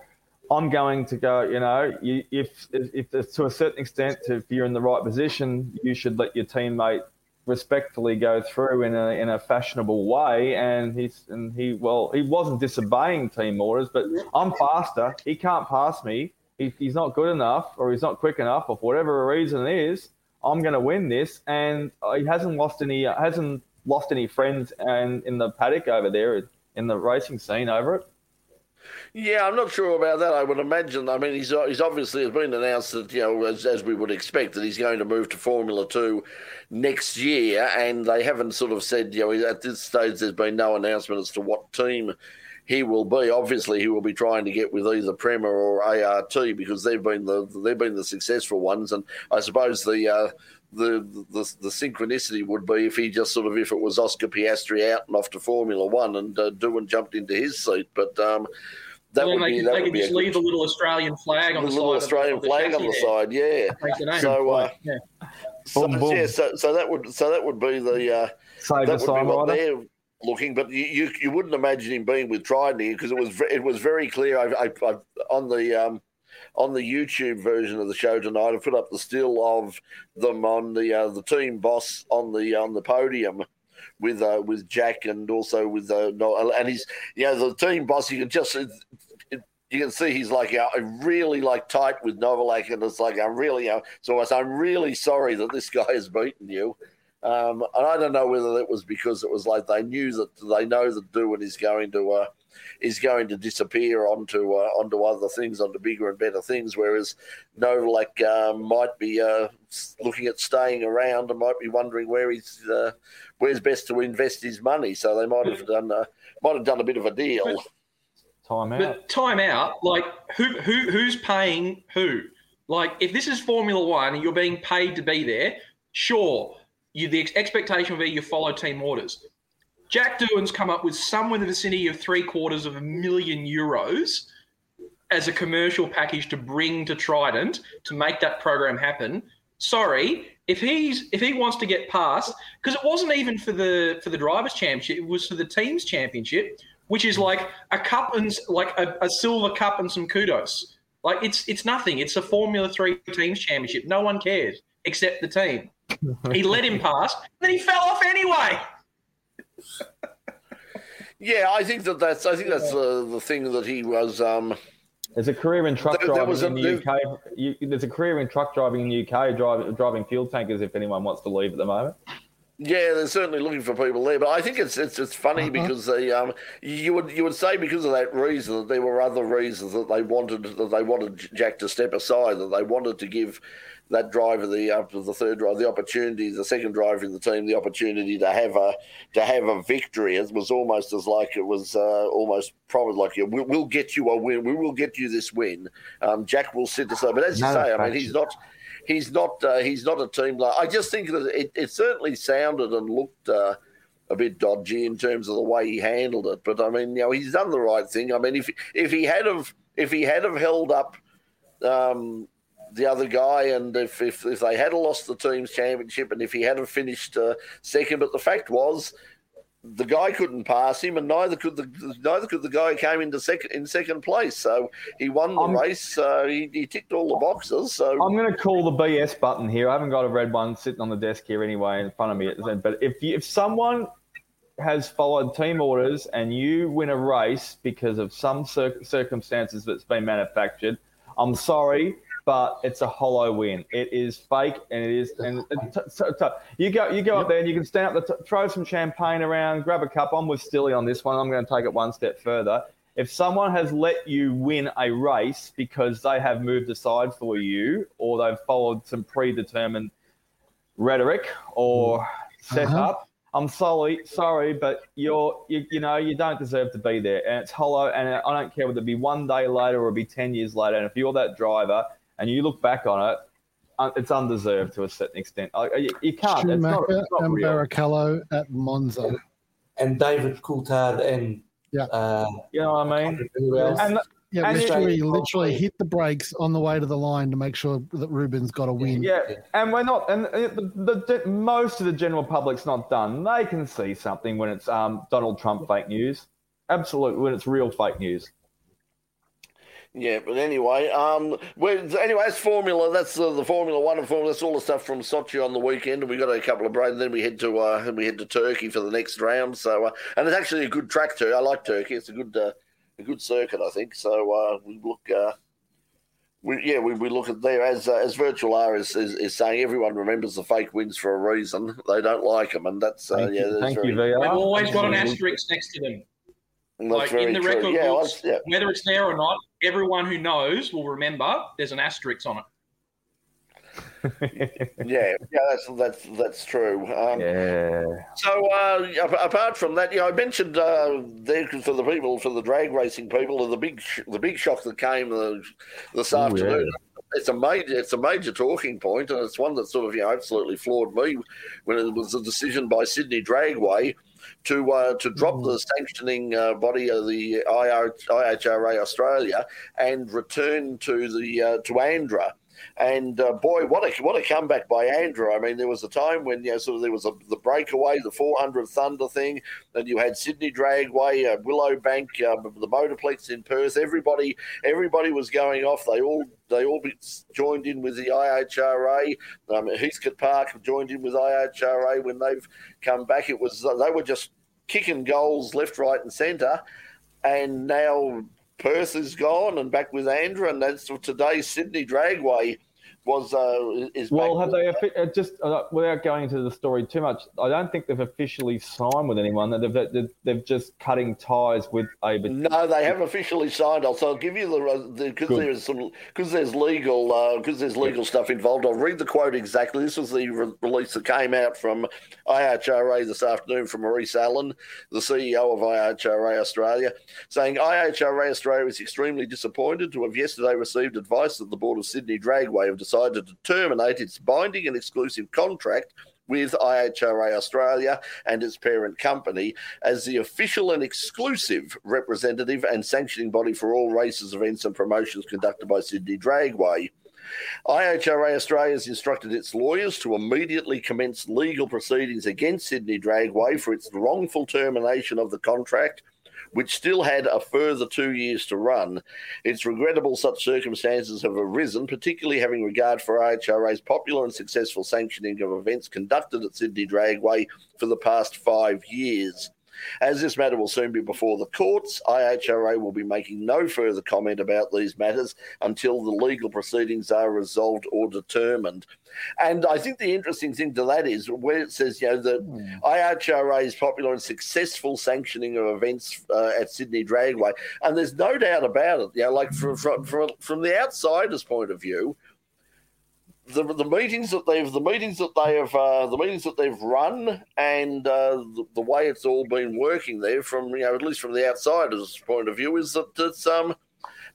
I'm going to go. You know, you, if, if if to a certain extent, if you're in the right position, you should let your teammate respectfully go through in a in a fashionable way. And he's and he well, he wasn't disobeying team orders, but I'm faster. He can't pass me. He, he's not good enough, or he's not quick enough, or for whatever reason it is. I'm going to win this, and uh, he hasn't lost any uh, hasn't lost any friends and in the paddock over there in the racing scene over it. Yeah, I'm not sure about that. I would imagine. I mean, he's he's obviously has been announced that you know, as, as we would expect, that he's going to move to Formula Two next year, and they haven't sort of said, you know, at this stage, there's been no announcement as to what team he will be. Obviously, he will be trying to get with either Prema or ART because they've been the they've been the successful ones. And I suppose the uh, the, the the synchronicity would be if he just sort of if it was Oscar Piastri out and off to Formula One and uh, Doohan jumped into his seat, but. Um, that would be, that they could just leave the little Australian flag on the, the little Australian the, flag on the side, yeah. So, uh, yeah. So, boom, boom. yeah, so, so that would so that would be the uh, Save that would be what they're looking, but you, you, you wouldn't imagine him being with Trident because it was it was very clear. I, I, I on the um, on the YouTube version of the show tonight, I put up the still of them on the uh, the team boss on the on the podium with uh, with Jack and also with uh, and he's know the team boss. You can just it, you can see he's like uh, really like tight with Novalak, and it's like I'm really uh, so I'm really sorry that this guy has beaten you. Um, and I don't know whether it was because it was like they knew that they know that Doohan is going to uh, is going to disappear onto uh, onto other things, onto bigger and better things. Whereas Novalak uh, might be uh, looking at staying around and might be wondering where he's uh, where's best to invest his money. So they might have done uh, might have done a bit of a deal. Time out. But time out. Like who who who's paying who? Like if this is Formula One and you're being paid to be there, sure you, the expectation will be you follow team orders. Jack Doohan's come up with somewhere in the vicinity of three quarters of a million euros as a commercial package to bring to Trident to make that program happen. Sorry, if he's if he wants to get past, because it wasn't even for the for the drivers' championship, it was for the teams' championship, which is like a cup and like a, a silver cup and some kudos. Like it's it's nothing. It's a Formula Three teams championship. No one cares except the team he let him pass, then he fell off anyway. yeah, I think that that's I think that's uh, the thing that he was. Um, there's a career in truck there, driving there in the UK. You, there's a career in truck driving in the UK, driving driving fuel tankers. If anyone wants to leave at the moment. Yeah, they're certainly looking for people there, but I think it's it's it's funny uh-huh. because they um you would you would say because of that reason that there were other reasons that they wanted that they wanted Jack to step aside that they wanted to give that driver the uh, the third driver the opportunity the second driver in the team the opportunity to have a to have a victory it was almost as like it was uh, almost probably like yeah, we'll, we'll, get you a win we will get you this win um, Jack will sit aside but as you no, say I mean he's not he's not uh, he's not a team like. I just think that it, it certainly sounded and looked uh, a bit dodgy in terms of the way he handled it. But I mean, you know, he's done the right thing. I mean, if if he had have if he had have held up. Um, the other guy, and if, if, if they had lost the team's championship, and if he hadn't finished uh, second, but the fact was the guy couldn't pass him, and neither could the neither could the guy who came into second in second place. So he won the I'm, race. Uh, he, he, ticked all the boxes. So I'm going to call the BS button here. I haven't got a red one sitting on the desk here anyway in front of me. But if you, if someone has followed team orders and you win a race because of some cir- circumstances that's been manufactured, I'm sorry but it's a hollow win. It is fake, and it is. And t- t- t- you go, you go up there, and you can stand up, the throw some champagne around, grab a cup. I'm with Stilly on this one. I'm going to take it one step further. If someone has let you win a race because they have moved aside for you, or they've followed some predetermined rhetoric or uh-huh. setup, I'm sorry, sorry, but you're you, you know you don't deserve to be there, and it's hollow. And I don't care whether it be one day later or it be ten years later. And if you're that driver and you look back on it, uh, it's undeserved to a certain extent. You, you can't. Schumacher it's not, it's not and real. Barrichello at Monza, and David Coulthard and yeah, uh, you know what I mean. And, yeah, and literally, literally hit the brakes on the way to the line to make sure that Rubens got a win. Yeah, and we're not, and the, the, the, most of the general public's not done. They can see something when it's um, Donald Trump fake news. Absolutely, when it's real fake news. Yeah, but anyway, um, anyway, it's Formula. That's uh, the Formula One and Formula. That's all the stuff from Sochi on the weekend. We got a couple of breaks, and then we head to uh, we head to Turkey for the next round. So, uh, and it's actually a good track too. I like Turkey. It's a good uh, a good circuit, I think. So uh, we look. Uh, we, yeah, we, we look at there as uh, as Virtual R is, is, is saying. Everyone remembers the fake wins for a reason. They don't like them, and that's uh, thank yeah. You, thank very, you, VR. They've always got an asterisk next to them. That's like in the true. record yeah, books, yeah. whether it's there or not, everyone who knows will remember there's an asterisk on it. yeah, yeah, that's that's that's true. Um, yeah. So uh, apart from that, you know, I mentioned uh, there for the people, for the drag racing people, the big the big shock that came uh, this Ooh, afternoon. Yeah. It's a major it's a major talking point, and it's one that sort of you know absolutely floored me when it was a decision by Sydney Dragway to uh, to drop mm. the sanctioning uh, body of the IR, IHRA Australia and return to the uh, to ANDRA. And uh, boy, what a what a comeback by ANDRA! I mean, there was a time when you know, sort of there was a, the breakaway, the 400 Thunder thing, and you had Sydney Dragway, uh, Willowbank, uh, the Motorplex in Perth. Everybody, everybody was going off. They all they all joined in with the IHRA. Um, Heathcote Park joined in with IHRA when they've come back. It was they were just kicking goals left, right, and centre, and now Perth is gone and back with ANDRA, and that's today Sydney Dragway was uh, is well. Have they uh, just uh, without going into the story too much? I don't think they've officially signed with anyone. They've they've, they've just cutting ties with a. No, they haven't officially signed. I'll, so I'll give you the because the, there's some because there's legal because uh, there's legal stuff involved. I'll read the quote exactly. This was the re- release that came out from IHRA this afternoon from Maurice Allen, the CEO of IHRA Australia, saying IHRA Australia is extremely disappointed to have yesterday received advice that the board of Sydney Dragway have decided decided to terminate its binding and exclusive contract with IHRA Australia and its parent company as the official and exclusive representative and sanctioning body for all races, events, and promotions conducted by Sydney Dragway. IHRA Australia has instructed its lawyers to immediately commence legal proceedings against Sydney Dragway for its wrongful termination of the contract which still had a further two years to run. It's regrettable such circumstances have arisen, particularly having regard for IHRA's popular and successful sanctioning of events conducted at Sydney Dragway for the past five years. As this matter will soon be before the courts, IHRA will be making no further comment about these matters until the legal proceedings are resolved or determined. And I think the interesting thing to that is where it says, you know, that mm. IHRA is popular and successful sanctioning of events uh, at Sydney Dragway. And there's no doubt about it. You know, like from, from, from, from the outsider's point of view, the, the meetings that they've the meetings that they have uh, the meetings that they've run and uh, the, the, way it's all been working there from you know at least from the outsider's point of view is that it's um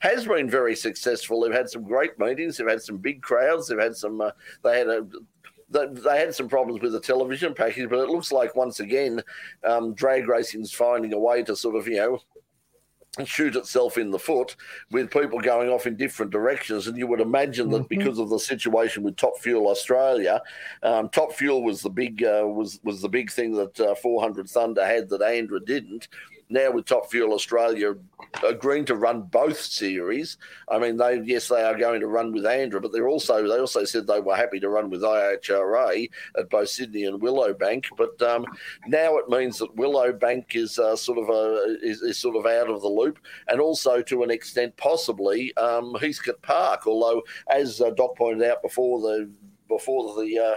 has been very successful. They've had some great meetings. They've had some big crowds. They've had some. Uh, they had a. They had some problems with the television package, but it looks like once again, um, drag racing's finding a way to sort of you know shoot itself in the foot with people going off in different directions. And you would imagine that mm-hmm. because of the situation with Top Fuel Australia, um, Top Fuel was the big uh, was was the big thing that uh, 400 Thunder had that Andra didn't now with Top Fuel Australia agreeing to run both series. I mean, they yes, they are going to run with Andra, but they're also they also said they were happy to run with IHRA at both Sydney and Willowbank. But um, now it means that Willowbank is uh, sort of a is, is, sort of out of the loop, and also to an extent possibly um, Heathcote Park. Although, as uh, Doc pointed out before the before the uh,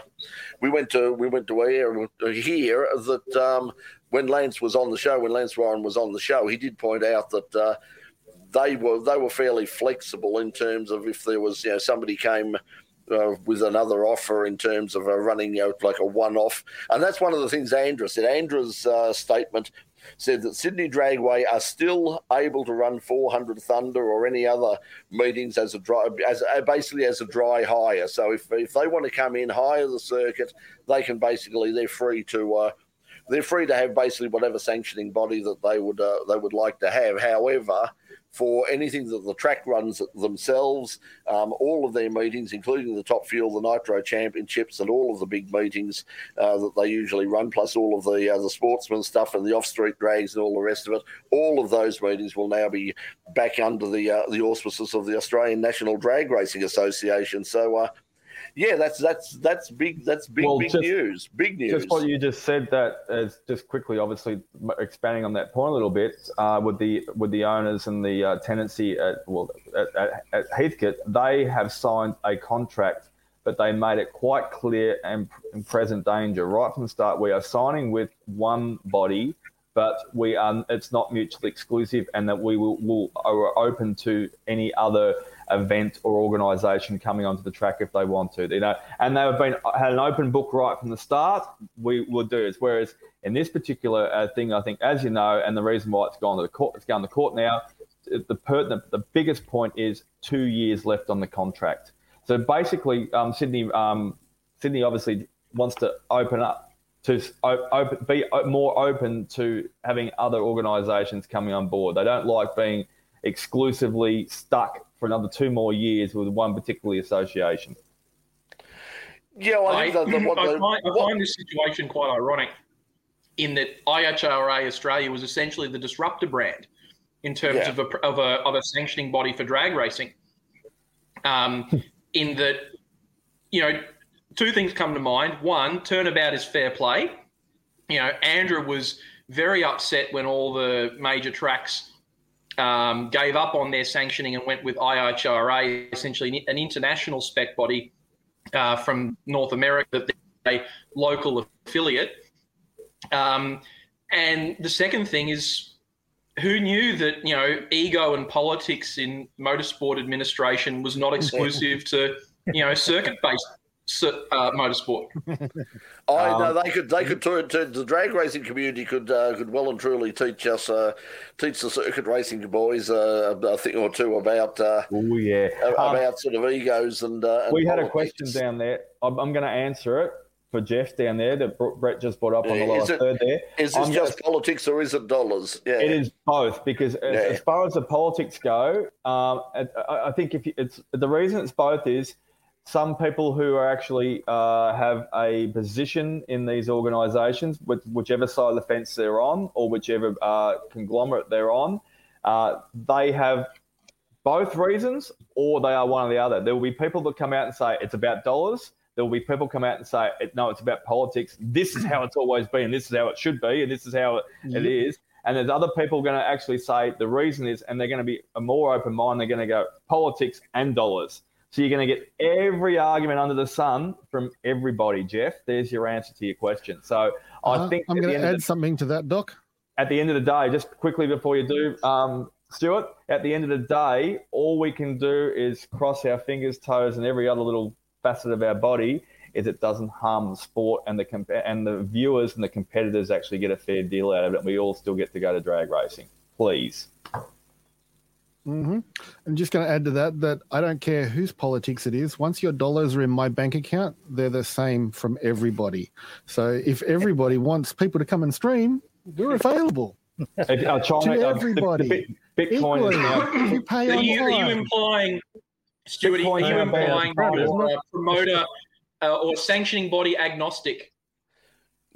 we went to we went to air here that um, when Lance was on the show, when Lance Warren was on the show, he did point out that uh, they were they were fairly flexible in terms of if there was you know somebody came uh, with another offer in terms of a running you know like a one off, and that's one of the things Andra said. Andra's uh, statement said that Sydney Dragway are still able to run 400 Thunder or any other meetings as a dry, as a, basically as a dry hire. So if if they want to come in hire the circuit, they can basically they're free to uh, they're free to have basically whatever sanctioning body that they would uh, they would like to have. However, for anything that the track runs themselves, um, all of their meetings, including the Top Fuel, the Nitro Championships, and all of the big meetings uh, that they usually run, plus all of the uh, the sportsman stuff and the off street drags and all the rest of it, all of those meetings will now be back under the uh, the auspices of the Australian National Drag Racing Association. So uh, yeah, that's that's that's big. That's big well, big just, news. Big news. Just what you just said. That is just quickly, obviously expanding on that point a little bit. Uh, with the with the owners and the uh, tenancy at well at, at, at Heathcote, they have signed a contract but they made it quite clear and in present danger right from the start. We are signing with one body, but we are it's not mutually exclusive, and that we will, will are open to any other event or organisation coming onto the track if they want to. You know, and they've been had an open book right from the start. We will do it. Whereas in this particular uh, thing, I think, as you know, and the reason why it's gone to the court, it's gone to court now. The, pertinent, the biggest point is two years left on the contract. So basically, um, Sydney, um, Sydney obviously wants to open up to open, be more open to having other organisations coming on board. They don't like being exclusively stuck for another two more years with one particular association. Yeah, well, I, I, the, the, I, find, I find this situation quite ironic in that IHRA Australia was essentially the disruptor brand in terms yeah. of, a, of, a, of a sanctioning body for drag racing. Um, in that, you know, two things come to mind. One, turnabout is fair play. You know, Andra was very upset when all the major tracks um, gave up on their sanctioning and went with IHRA, essentially an international spec body uh, from North America, that a local affiliate. Um, and the second thing is, who knew that you know ego and politics in motorsport administration was not exclusive to you know circuit based uh, motorsport. I um, know they could they could turn to the drag racing community could uh, could well and truly teach us uh, teach the circuit racing boys uh, a thing or two about uh, oh yeah about um, sort of egos and. Uh, and we had a question down there. I'm, I'm going to answer it for Jeff down there that Brett just brought up on the lower third there. Is this just politics or is it dollars? Yeah. It is both because yeah. as, far as the politics go, um, I, I, think if you, it's the reason it's both is some people who are actually uh, have a position in these organisations, with whichever side of the fence they're on or whichever uh, conglomerate they're on, uh, they have both reasons or they are one or the other. There will be people that come out and say it's about dollars. there will be people come out and say, no, it's about politics. This is how it's always been. This is how it should be. And this is how it, it is. And there's other people going to actually say the reason is, and they're going to be a more open mind. They're going to go politics and dollars. So you're going to get every argument under the sun from everybody, Jeff. There's your answer to your question. So uh-huh. I think I'm going to add the, something to that, Doc. At the end of the day, just quickly before you do, um, Stuart, at the end of the day, all we can do is cross our fingers, toes, and every other little facet of our body is it doesn't harm the sport and the comp- and the viewers and the competitors actually get a fair deal out of it. We all still get to go to drag racing. Please. Mm-hmm. I'm just going to add to that that I don't care whose politics it is. Once your dollars are in my bank account, they're the same from everybody. So if everybody wants people to come and stream, we're available uh, China, to everybody. The, the Bitcoin now. you pay are, you, are you implying, Stuart? Are you implying a promoter uh, or sanctioning body agnostic.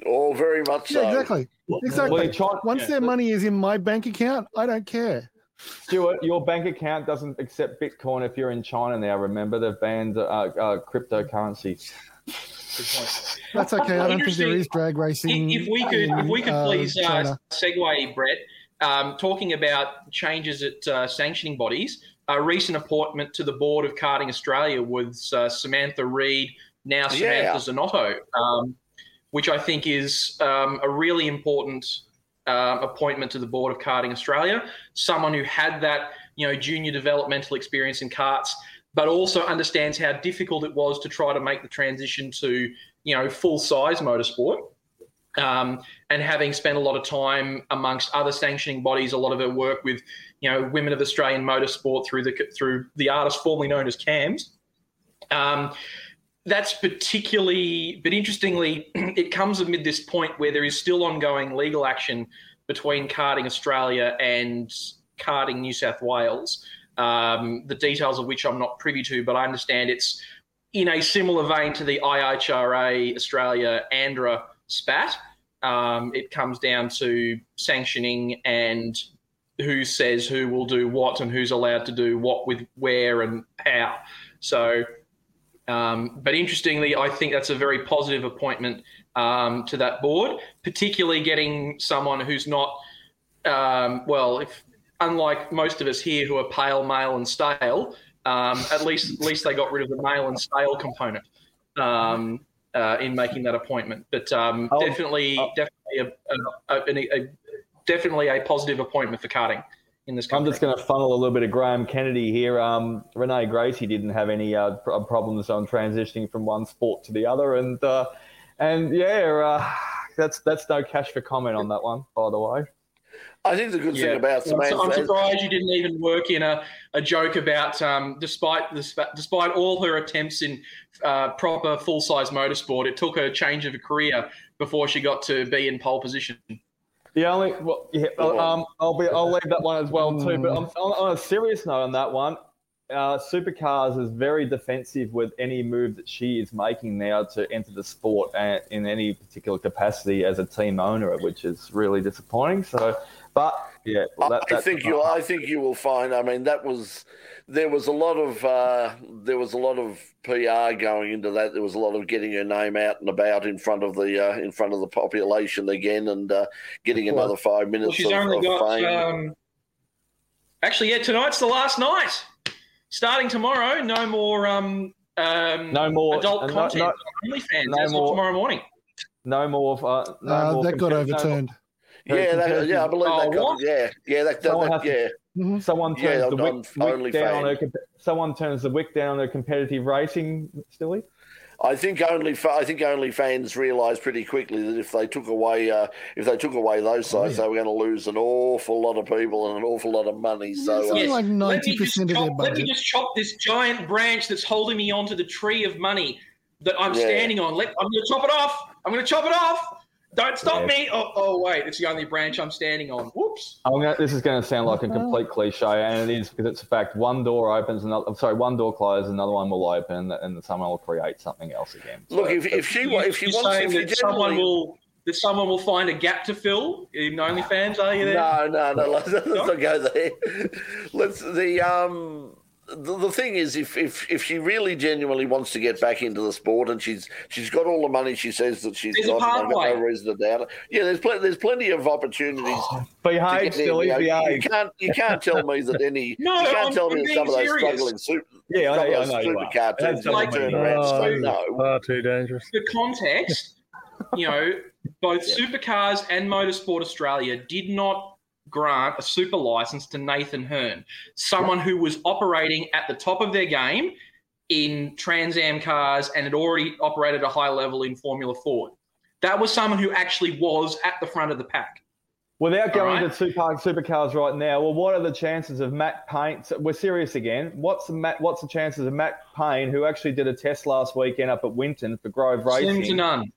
Oh, very much so. Yeah, exactly. Exactly. Well, Once yeah. their money is in my bank account, I don't care. Stuart, your bank account doesn't accept Bitcoin if you're in China now. Remember, they've banned uh, uh, cryptocurrency. That's okay. I don't think there is drag racing. If we could, in, if we could uh, please uh, segue, Brett, um, talking about changes at uh, sanctioning bodies. A recent appointment to the board of Karting Australia was uh, Samantha Reid now Samantha yeah. Zanotto, um, which I think is um, a really important uh, appointment to the board of Karting Australia. Someone who had that you know junior developmental experience in karts, but also understands how difficult it was to try to make the transition to you know full size motorsport. Um, and having spent a lot of time amongst other sanctioning bodies, a lot of her work with, you know, women of Australian motorsport through the through the artist formerly known as CAMS. Um, that's particularly, but interestingly, it comes amid this point where there is still ongoing legal action between Karting Australia and Karting New South Wales. Um, the details of which I'm not privy to, but I understand it's in a similar vein to the IHRA Australia ANDRA spat. Um, it comes down to sanctioning and who says who will do what and who's allowed to do what with where and how. So um, but interestingly, I think that's a very positive appointment um, to that board, particularly getting someone who's not, um, well, if unlike most of us here who are pale, male, and stale, um, at least at least they got rid of the male and stale component um, uh, in making that appointment. But um, oh, definitely, oh. definitely a, a, a, a, definitely a positive appointment for karting in this I'm just going to funnel a little bit of Graham Kennedy here. Um, Renee Gracie didn't have any uh, problems on transitioning from one sport to the other, and uh, and yeah, uh, that's that's no cash for comment on that one, by the way. I think the good yeah. thing about Samantha, I'm surprised you didn't even work in a, a joke about, um, despite despite all her attempts in uh, proper full size motorsport, it took her change of a career before she got to be in pole position. The only, well, yeah, um, I'll be, I'll leave that one as well too. But on, on a serious note on that one, uh, Supercars is very defensive with any move that she is making now to enter the sport in any particular capacity as a team owner, which is really disappointing. So, but yeah, that, I think you. I think you will find. I mean, that was there was a lot of uh, there was a lot of PR going into that. There was a lot of getting her name out and about in front of the uh, in front of the population again, and uh, getting another five minutes. Well, she's of, only of got. Um, actually, yeah, tonight's the last night. Starting tomorrow, no more. Um, um, no more adult content. No, no, OnlyFans. No more tomorrow morning. No more. Uh, no uh, more that got overturned. Yeah, that, yeah, I believe oh, that. Got, yeah, yeah, that, that, that yeah. Mm-hmm. Someone turns yeah, the wick, wick down her, someone turns the wick down on her competitive racing, Stilly. I think only I think only fans realised pretty quickly that if they took away uh, if they took away those sites, oh, yeah. they were going to lose an awful lot of people and an awful lot of money. So uh, yes. like ninety percent of their budget. Let me just chop this giant branch that's holding me onto the tree of money that I'm yeah. standing on. Let, I'm going to chop it off. I'm going to chop it off. Don't stop yeah. me! Oh, oh, wait, it's the only branch I'm standing on. Whoops. Gonna, this is going to sound like a complete cliche, and it is because it's a fact. One door opens, another. I'm sorry, one door closes, another one will open, and someone will create something else again. So, Look, if, if she if she wants, if that someone will that someone will find a gap to fill in OnlyFans? Are you there? No, no, no. Let's, let's not go there. Let's the um the, the thing is, if, if if she really genuinely wants to get back into the sport, and she's she's got all the money she says that she's there's got, I've got no reason to doubt it. Yeah, there's pl- there's plenty of opportunities. Oh, behave, still you, know, you can't you can't tell me that any no, you can't I'm, tell me that some serious. of those struggling super yeah, I know, yeah, I know supercar teams like, turn around. Oh, so no, far too dangerous. The context, you know, both yeah. supercars and Motorsport Australia did not grant a super license to Nathan Herne, someone who was operating at the top of their game in Trans Am cars and had already operated at a high level in Formula Ford. That was someone who actually was at the front of the pack. Without going right. to super, supercars right now, well, what are the chances of Matt Payne? We're serious again. What's the Matt, What's the chances of Matt Payne, who actually did a test last weekend up at Winton for Grove Racing? Slim to none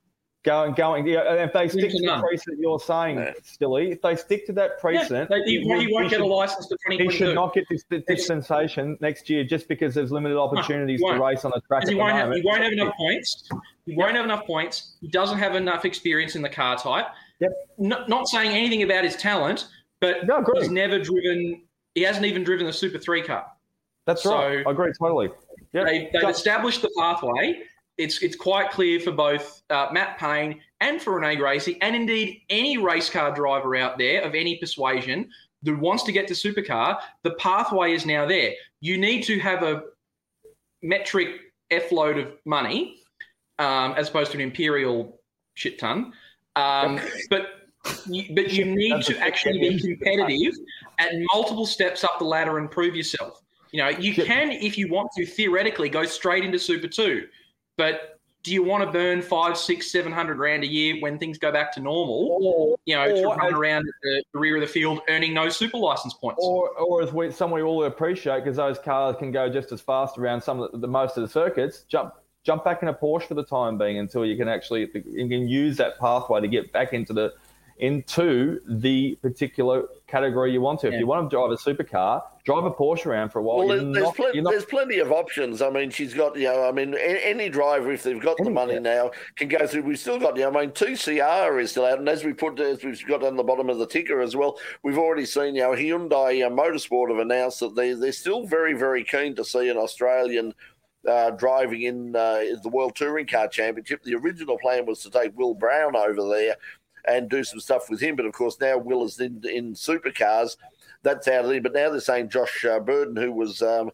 going, going. Yeah, and if they stick to, the precedent you're saying, yeah. Stilly, if they stick to that precedent, yeah, he, he, won't get a license to 2022. He should not get this dispensation next year just because there's limited opportunities no, to race on the track. He won't, have, he won't have enough points. He won't have enough points. He doesn't have enough experience in the car type. Yep. Not, not saying anything about his talent, but no, he's never driven. He hasn't even driven the Super Three car. That's so right. I agree totally. Yep. They, have established the pathway it's it's quite clear for both uh, Matt Payne and for Renee Gracie, and indeed any race car driver out there of any persuasion that wants to get to supercar, the pathway is now there. You need to have a metric F load of money um, as opposed to an imperial shit ton. Um, but you, but you need to actually be competitive at multiple steps up the ladder and prove yourself. You know, you can, if you want to, theoretically go straight into Super 2. But do you want to burn five, six, seven hundred rand a year when things go back to normal? Or, you know, to run around the, the, rear of the field earning no super license points. Or, or as we, some we all appreciate, because those cars can go just as fast around some of the, the, most of the circuits. Jump jump back in a Porsche for the time being until you can actually you can use that pathway to get back into the into the particular category you want to. Yeah. If you want to drive a supercar, drive a Porsche around for a while. Well, there's, not, pl- not... there's, plenty of options. I mean, she's got, you know, I mean, any driver, if they've got the money yeah. now, can go through. We've still got, you know, I mean, TCR is still out. And as we put, as we've got on the bottom of the ticker as well, we've already seen, you know, Hyundai uh, Motorsport have announced that they, they're still very, very keen to see an Australian uh, driving in uh, the World Touring Car Championship. The original plan was to take Will Brown over there and do some stuff with him. But of course, now Will is in, in supercars. That's out of there. But now they're saying Josh uh, Burden, who was um,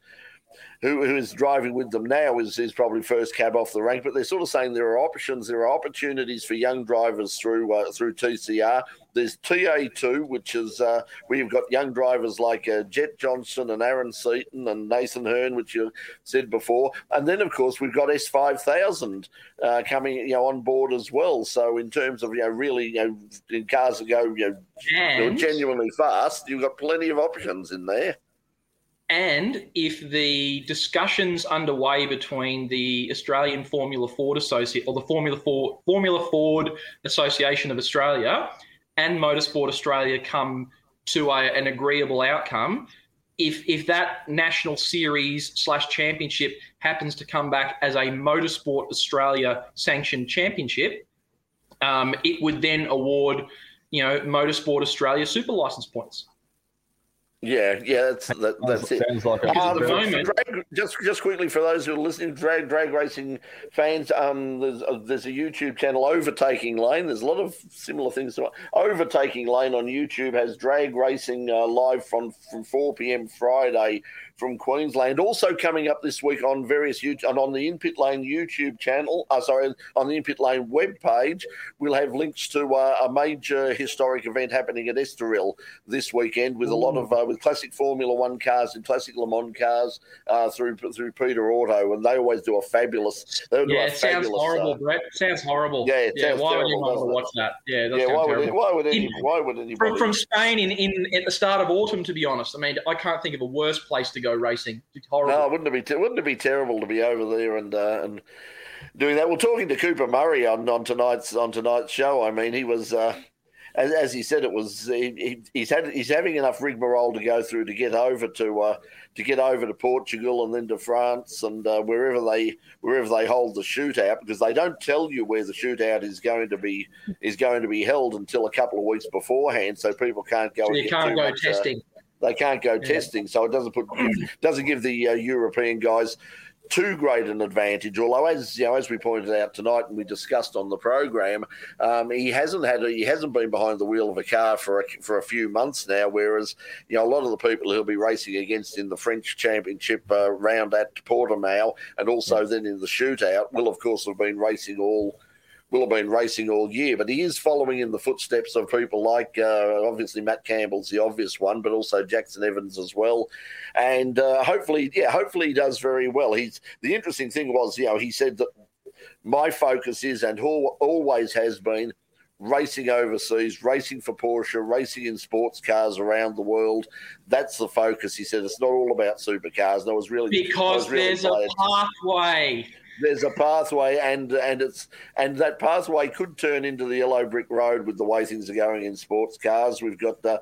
who, who is driving with them now is, is probably first cab off the rank. But they're sort of saying there are options, there are opportunities for young drivers through uh, through TCR. There's TA2, which is uh, where you've got young drivers like uh, Jett Johnson and Aaron Seaton and Nathan Herne, which you said before. And then, of course, we've got S5000 uh, coming you know, on board as well. So in terms of you know really you know in cars that go you know, genuinely fast, you've got plenty of options in there. And if the discussions underway between the Australian Formula Ford Associate or the Formula Ford, Formula Ford Association of Australia and Motorsport Australia come to a, an agreeable outcome, if if that national series slash championship happens to come back as a Motorsport Australia sanctioned championship, um, it would then award, you know, Motorsport Australia super license points. Yeah, yeah, that's that, that's it. Sounds like um, drag, just just quickly for those who are listening, drag drag racing fans, um, there's a, there's a YouTube channel, Overtaking Lane. There's a lot of similar things to Overtaking Lane on YouTube has drag racing uh, live from from 4 p.m. Friday from Queensland. Also coming up this week on various YouTube and on the In Pit Lane YouTube channel. Uh, sorry, on the In Pit Lane web page, we'll have links to uh, a major historic event happening at Estoril this weekend with Ooh. a lot of uh, with classic Formula One cars and classic Le Mans cars uh, through through Peter Auto, and they always do a fabulous. yeah, it sounds horrible, uh, Brett. Sounds horrible. Yeah, yeah. Why terrible, would anyone want to watch that? Yeah, yeah. Why would, why would, any, why would anybody from, from Spain in, in at the start of autumn? To be honest, I mean, I can't think of a worse place to go racing. Horrible. No, wouldn't it be wouldn't it be terrible to be over there and uh, and doing that? Well, talking to Cooper Murray on, on tonight's on tonight's show, I mean, he was. Uh, as, as, he said, it was he, he's had he's having enough rigmarole to go through to get over to uh, to get over to Portugal and then to France and uh, wherever they wherever they hold the shootout because they don't tell you where the shootout is going to be is going to be held until a couple of weeks beforehand, so people can't go. So you can't go much, uh, testing. They can't go yeah. testing, so it doesn't put doesn't give the uh, European guys too great an advantage. Although, as you know, as we pointed out tonight and we discussed on the program, um, he hasn't had a, he hasn't been behind the wheel of a car for a, for a few months now. Whereas, you know, a lot of the people he'll be racing against in the French Championship uh, round at Portimao and also then in the shootout will, of course, have been racing all will have been racing all year, but he is following in the footsteps of people like uh, obviously Matt Campbell's the obvious one, but also Jackson Evans as well, and uh, hopefully, yeah, hopefully he does very well. He's the interesting thing was, you know, he said that my focus is and always has been racing overseas, racing for Porsche, racing in sports cars around the world. That's the focus. He said it's not all about supercars. No, it was really because was really there's a pathway there's a pathway, and and it's and that pathway could turn into the yellow brick road with the way things are going in sports cars. We've got the,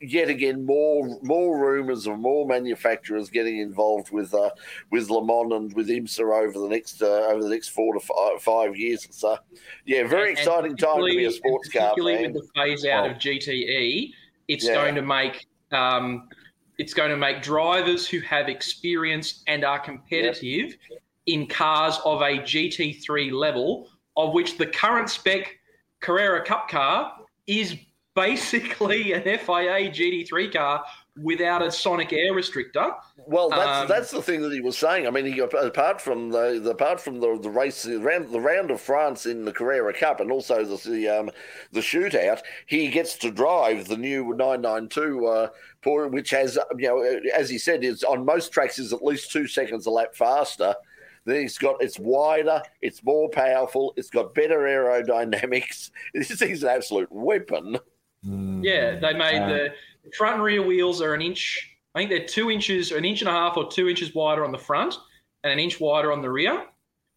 yet again more more rumours of more manufacturers getting involved with uh, with Le Mans and with IMSA over the next uh, over the next four to five, five years. So, yeah, very and, exciting and time to be a sports car fan. With the phase out oh. of GTE, it's yeah. going to make. Um, it's going to make drivers who have experience and are competitive yep in cars of a GT3 level, of which the current spec Carrera Cup car is basically an FIA GT3 car without a sonic air restrictor. Well, that's um, that's the thing that he was saying. I mean, he, apart from the, the, apart from the the race the round, the round of France in the Carrera Cup and also the the, um, the shootout, he gets to drive the new 992 uh, which has you know as he said is on most tracks is at least two seconds a lap faster it's got it's wider, it's more powerful, it's got better aerodynamics. This thing's an absolute weapon. Mm. Yeah, they made the front and rear wheels are an inch. I think they're two inches, an inch and a half, or two inches wider on the front, and an inch wider on the rear.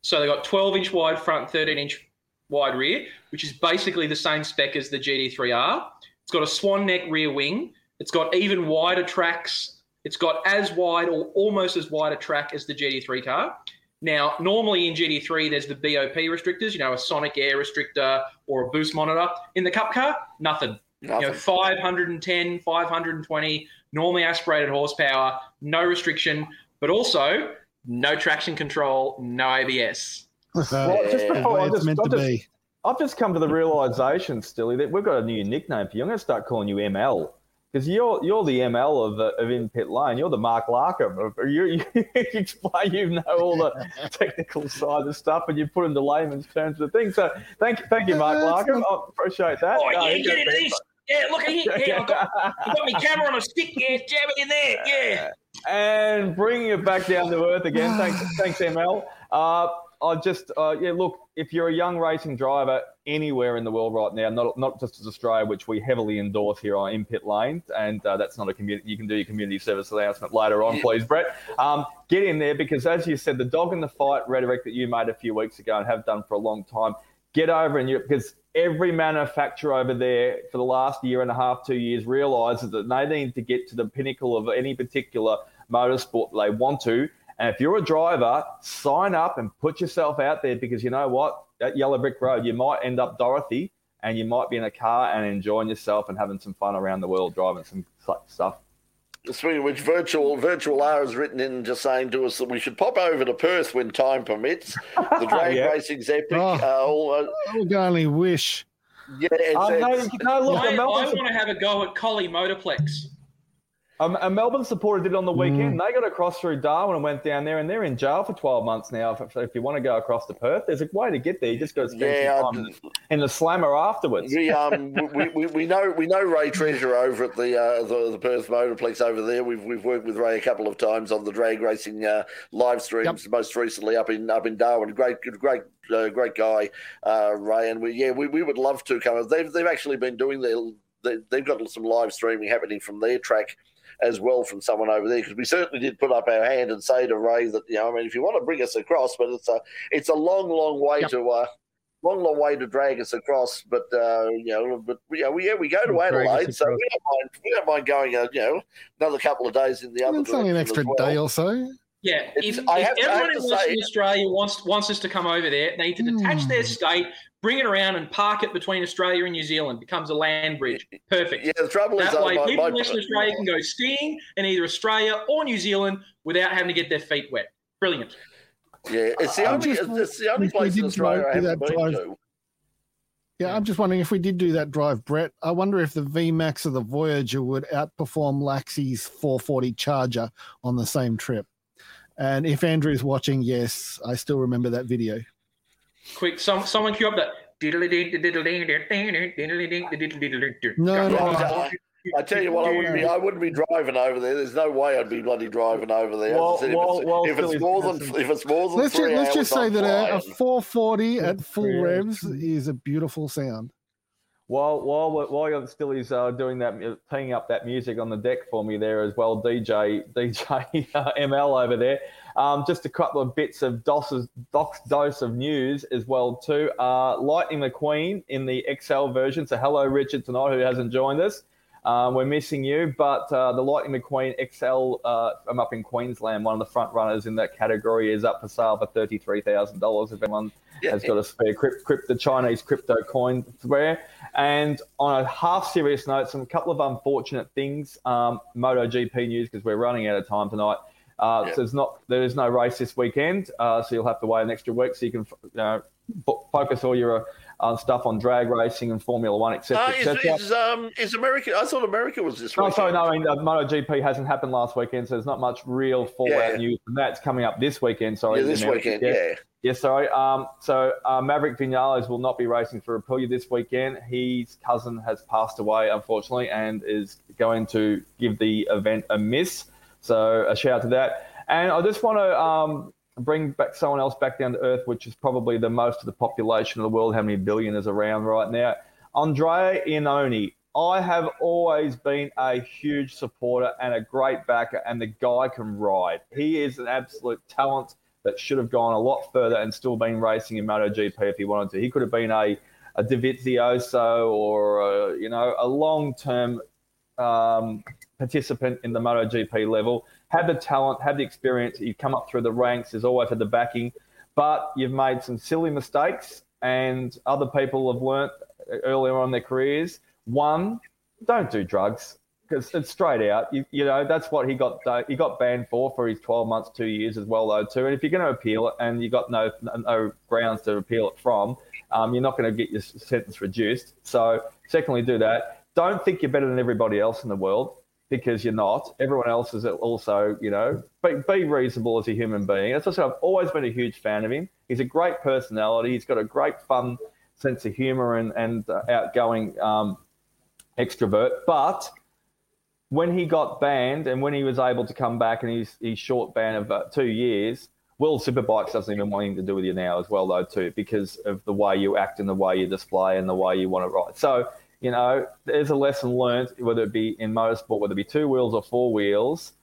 So they got 12 inch wide front, 13 inch wide rear, which is basically the same spec as the GT3R. It's got a swan neck rear wing. It's got even wider tracks. It's got as wide or almost as wide a track as the GT3 car. Now, normally in GT3, there's the BOP restrictors, you know, a sonic air restrictor or a boost monitor. In the Cup car, nothing. nothing. You know, 510, 520, normally aspirated horsepower, no restriction, but also no traction control, no ABS. well, just before, I just, I've, just, I've just come to the realization, Stilly, that we've got a new nickname for you. I'm going to start calling you ML because you're you're the ML of, of in pit lane. You're the Mark Larkham. You, you, you explain, you know all the technical side of stuff, and you put into layman's terms the thing. So thank thank you, Mark Larkham. I appreciate that. Oh yeah, get it easy. Yeah, look at here. Yeah, I've got, I've got my camera on a stick. Yeah, jam it in there. Yeah. And bringing it back down to earth again. Thanks, thanks, ML. Uh, I just, uh, yeah, look, if you're a young racing driver anywhere in the world right now, not not just as Australia, which we heavily endorse here on In Pit Lane, and uh, that's not a community. You can do your community service announcement later on, please, Brett. Um, get in there because, as you said, the dog in the fight rhetoric that you made a few weeks ago and have done for a long time, get over in Europe because every manufacturer over there for the last year and a half, two years realizes that they need to get to the pinnacle of any particular motorsport they want to and if you're a driver, sign up and put yourself out there because you know what? At Yellow Brick Road, you might end up Dorothy and you might be in a car and enjoying yourself and having some fun around the world driving some stuff. Speaking of which, virtual virtual R has written in just saying to us that we should pop over to Perth when time permits. The drag yeah. racing's epic. Oh, uh, all, uh, I would only wish. Yeah, it's, oh, no, no, look, I, I want to have a go at Collie Motorplex. Um, a Melbourne supporter did it on the weekend. Mm. They got across through Darwin and went down there, and they're in jail for 12 months now. If, if you want to go across to Perth, there's a way to get there. You just got to spend yeah, some time in, in the slammer afterwards. We, um, we, we, we, know we know Ray Treasure over at the, uh, the, the Perth Motorplex over there. We've we've worked with Ray a couple of times on the drag racing uh, live streams. Yep. Most recently up in up in Darwin. Great great uh, great guy, uh, Ray. And we yeah we, we would love to come. They've they've actually been doing their they, they've got some live streaming happening from their track as well from someone over there because we certainly did put up our hand and say to Ray that you know I mean if you want to bring us across, but it's a it's a long long way yep. to. Uh, long, long way to drag us across. But uh, you know, but you know, we yeah, we go to Adelaide, so we don't mind. We don't mind going. Uh, you know, another couple of days in the other. It's only an extra well. day or so. Yeah, if, if have, everyone in Western say, Australia wants wants us to come over there, they need to detach their hmm. state, bring it around, and park it between Australia and New Zealand. Becomes a land bridge. Perfect. Yeah, the trouble that is that way, my, people in Western Australia can go skiing in either Australia or New Zealand without having to get their feet wet. Brilliant. Yeah, it's the only just, it's the only place in Australia I haven't been drive, to. Yeah, I'm just wondering if we did do that drive, Brett. I wonder if the VMAX of the Voyager would outperform Laxey's 440 Charger on the same trip. And if Andrew's watching, yes, I still remember that video. Quick, some someone cue up that. No, no. I tell you what, I wouldn't be. I wouldn't be driving over there. There's no way I'd be bloody driving over there. Well, said, well, if, it's, well, if it's more than if it's more than let's three just, let's just say that a, a 440 at full revs is a beautiful sound. While while while still is uh, doing that, teeing up that music on the deck for me there as well, DJ DJ uh, ML over there. Um, just a couple of bits of DOS's, Doc's dose of news as well too. Uh, Lightning McQueen in the Excel version. So hello Richard tonight who hasn't joined us. Um, we're missing you, but uh, the Lightning McQueen Excel, uh, I'm up in Queensland. One of the front runners in that category is up for sale for thirty-three thousand dollars. If anyone yeah, has got a spare crypt, crypt, the Chinese crypto coin there. And on a half serious note, some couple of unfortunate things. Um, MotoGP news because we're running out of time tonight. Uh, yeah. So there's not there is no race this weekend, uh, so you'll have to wait an extra week so you can you know, focus all your uh, stuff on drag racing and Formula One, etc. Uh, is, is, um, is America? I thought America was this. Oh, weekend. sorry, no. I mean, uh, MotoGP hasn't happened last weekend, so there's not much real fallout yeah. news. And that's coming up this weekend. Sorry, yeah, this weekend. Yeah. yeah. Yeah, sorry. Um, so uh, Maverick Vinales will not be racing for Aprilia this weekend. His cousin has passed away, unfortunately, and is going to give the event a miss. So a shout out to that. And I just want to um, bring back someone else back down to earth, which is probably the most of the population of the world. How many billion is around right now? Andrea Iannone. I have always been a huge supporter and a great backer, and the guy can ride. He is an absolute talent that should have gone a lot further and still been racing in MotoGP if he wanted to. He could have been a, a Dovizioso or a, you know a long term um, participant in the MotoGP level had the talent, had the experience, you've come up through the ranks, there's always had the backing, but you've made some silly mistakes, and other people have learnt earlier on their careers. One, don't do drugs because it's straight out. You, you, know that's what he got. Uh, he got banned for for his 12 months, two years as well, though too. And if you're going to appeal it and you got no no grounds to appeal it from, um, you're not going to get your sentence reduced. So, secondly, do that. Don't think you're better than everybody else in the world because you're not. Everyone else is also, you know, be, be reasonable as a human being. That's what I've always been a huge fan of him. He's a great personality. He's got a great fun sense of humor and, and uh, outgoing um, extrovert. But when he got banned and when he was able to come back and he's, he's short ban of uh, two years, World Superbikes doesn't even want anything to do with you now as well, though, too, because of the way you act and the way you display and the way you want to ride. So you know, there's a lesson learned, whether it be in motorsport, whether it be two wheels or four wheels.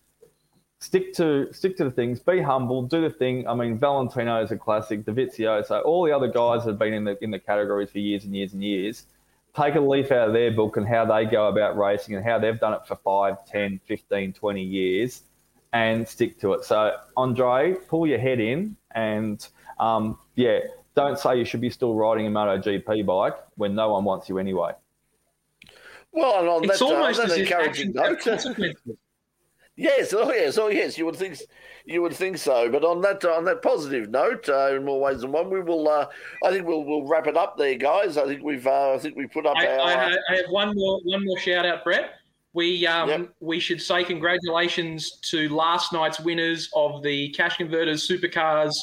Stick to stick to the things. Be humble. Do the thing. I mean, Valentino is a classic. Davizio. So all the other guys have been in the in the categories for years and years and years. Take a leaf out of their book and how they go about racing and how they've done it for 5, 10, 15, 20 years and stick to it. So, Andre, pull your head in and, um, yeah, don't say you should be still riding a MotoGP bike when no one wants you anyway. Well, and on it's that, uh, almost uh, that encouraging note. Yes, oh yes, oh yes. You would think, you would think so. But on that, on that positive note, uh, in more ways than one, we will. Uh, I think we'll we'll wrap it up there, guys. I think we've. Uh, I think we put up. I, our, I, have, I, have, one more one more shout out, Brett. We um, yep. we should say congratulations to last night's winners of the Cash Converters Supercars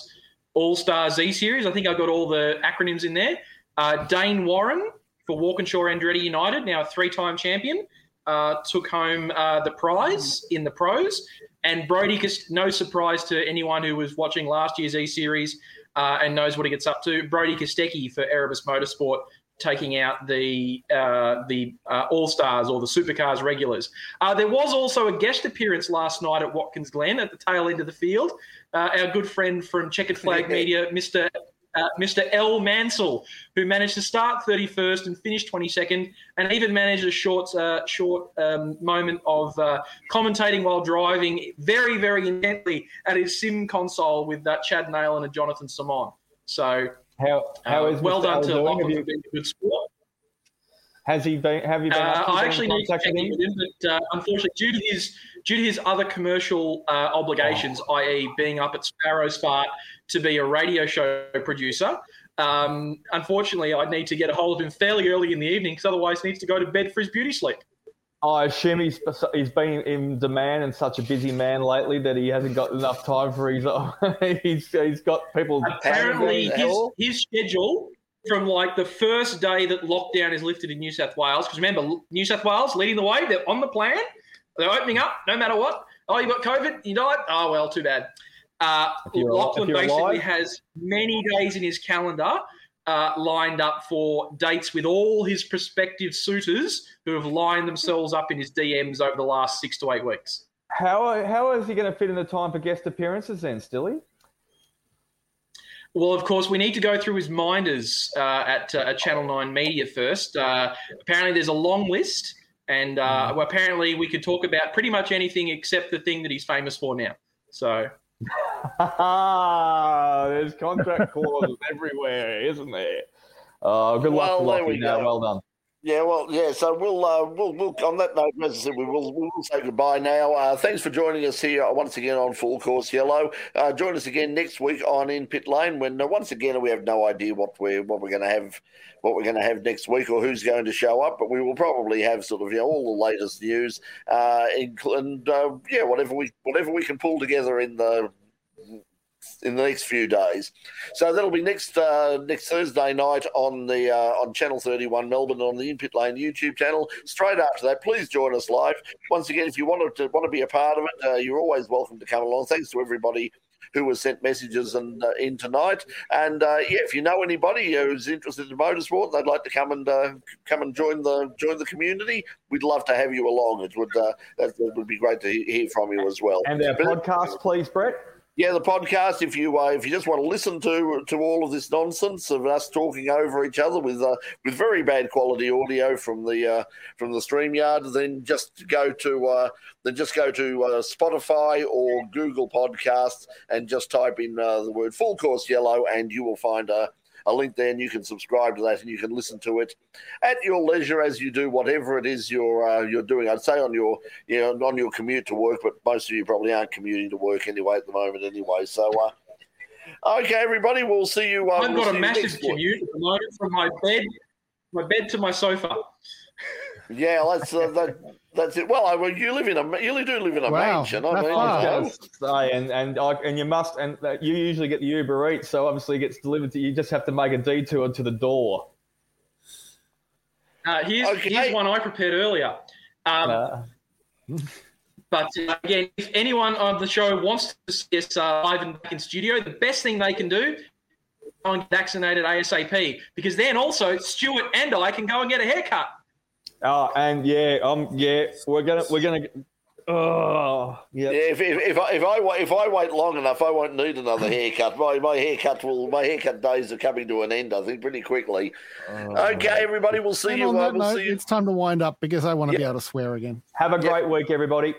All Star Z Series. I think I got all the acronyms in there. Uh, Dane Warren for Walkinshaw Andretti United, now a three-time champion, uh, took home uh, the prize in the pros. And Brody, no surprise to anyone who was watching last year's E Series uh, and knows what he gets up to, Brody Kostecki for Erebus Motorsport taking out the uh, the uh, All Stars or the Supercars regulars. Uh, there was also a guest appearance last night at Watkins Glen at the tail end of the field. Uh, our good friend from Checkered Flag Media, Mr uh, Mr. L. Mansell, who managed to start 31st and finish 22nd, and even managed a short, uh, short um, moment of uh, commentating while driving very, very intently at his sim console with uh, Chad Nail and Jonathan Simon. So, how how uh, is well Mr. done L to Lachlan for being a good sport. Has he been? Have you been? Uh, I actually need to check in with him, but uh, unfortunately, due to his due to his other commercial uh, obligations, oh. i.e., being up at Sparrow's Fart to be a radio show producer, um, unfortunately, I need to get a hold of him fairly early in the evening because otherwise, he needs to go to bed for his beauty sleep. I assume he's he's been in demand and such a busy man lately that he hasn't got enough time for his. he's he's got people. Apparently, his, his schedule from like the first day that lockdown is lifted in New South Wales. Because remember, New South Wales leading the way. They're on the plan. They're opening up no matter what. Oh, you got COVID? You died? Oh, well, too bad. Uh, Lachlan basically alive. has many days in his calendar uh, lined up for dates with all his prospective suitors who have lined themselves up in his DMs over the last six to eight weeks. How, how is he going to fit in the time for guest appearances then, Stilly? Well, of course, we need to go through his minders uh, at, uh, at Channel 9 Media first. Uh, apparently, there's a long list, and uh, mm. well, apparently, we could talk about pretty much anything except the thing that he's famous for now. So. there's contract clauses everywhere, isn't there? Uh, good luck well, to Lockie. well done. Yeah, well, yeah. So we'll, uh, we'll, we'll on that note, as I said, we will, we'll say goodbye now. Uh, thanks for joining us here once again on Full Course Yellow. Uh, join us again next week on In Pit Lane. When uh, once again we have no idea what we're what we're going to have, what we're going to have next week, or who's going to show up. But we will probably have sort of you know all the latest news, uh, and uh, yeah, whatever we whatever we can pull together in the in the next few days. So that'll be next uh, next Thursday night on the uh, on Channel 31 Melbourne on the In Pit Lane YouTube channel. Straight after that, please join us live. Once again, if you want to want to be a part of it, uh, you're always welcome to come along. Thanks to everybody who has sent messages and uh, in tonight. And uh, yeah, if you know anybody who's interested in motorsport, they'd like to come and uh, come and join the join the community. We'd love to have you along. It would uh, that would be great to hear from you as well. And our podcast, please, Brett. Yeah, the podcast. If you uh, if you just want to listen to to all of this nonsense of us talking over each other with uh, with very bad quality audio from the uh, from the Streamyard, then just go to uh, then just go to uh, Spotify or Google Podcasts and just type in uh, the word "Full Course Yellow" and you will find a a link there, and you can subscribe to that, and you can listen to it at your leisure as you do whatever it is you're uh, you're doing. I'd say on your you know on your commute to work, but most of you probably aren't commuting to work anyway at the moment anyway. So. Uh, Okay, everybody, we'll see you. Uh, I've we'll got a massive commute at the moment from my bed, my bed to my sofa. Yeah, that's uh, that, that's it. Well, I, well, you live in a you do live in a wow, mansion. I mean, I say, and and and you must, and you usually get the Uber Eats, so obviously it gets delivered to you. Just have to make a detour to the door. Uh, here's okay. here's one I prepared earlier. Um, uh. But uh, again, if anyone on the show wants to see us uh, live and back in studio, the best thing they can do is go and get vaccinated ASAP because then also Stuart and I can go and get a haircut. Oh, and yeah, um, yeah, we're gonna we're gonna. Oh, yeah. Yeah, if, if, if, I, if I if I wait long enough, I won't need another haircut. My my haircut will my haircut days are coming to an end. I think pretty quickly. Oh, okay, everybody, we'll see and you. On uh, that we'll note, see you. It's time to wind up because I want to yep. be able to swear again. Have a great yep. week, everybody.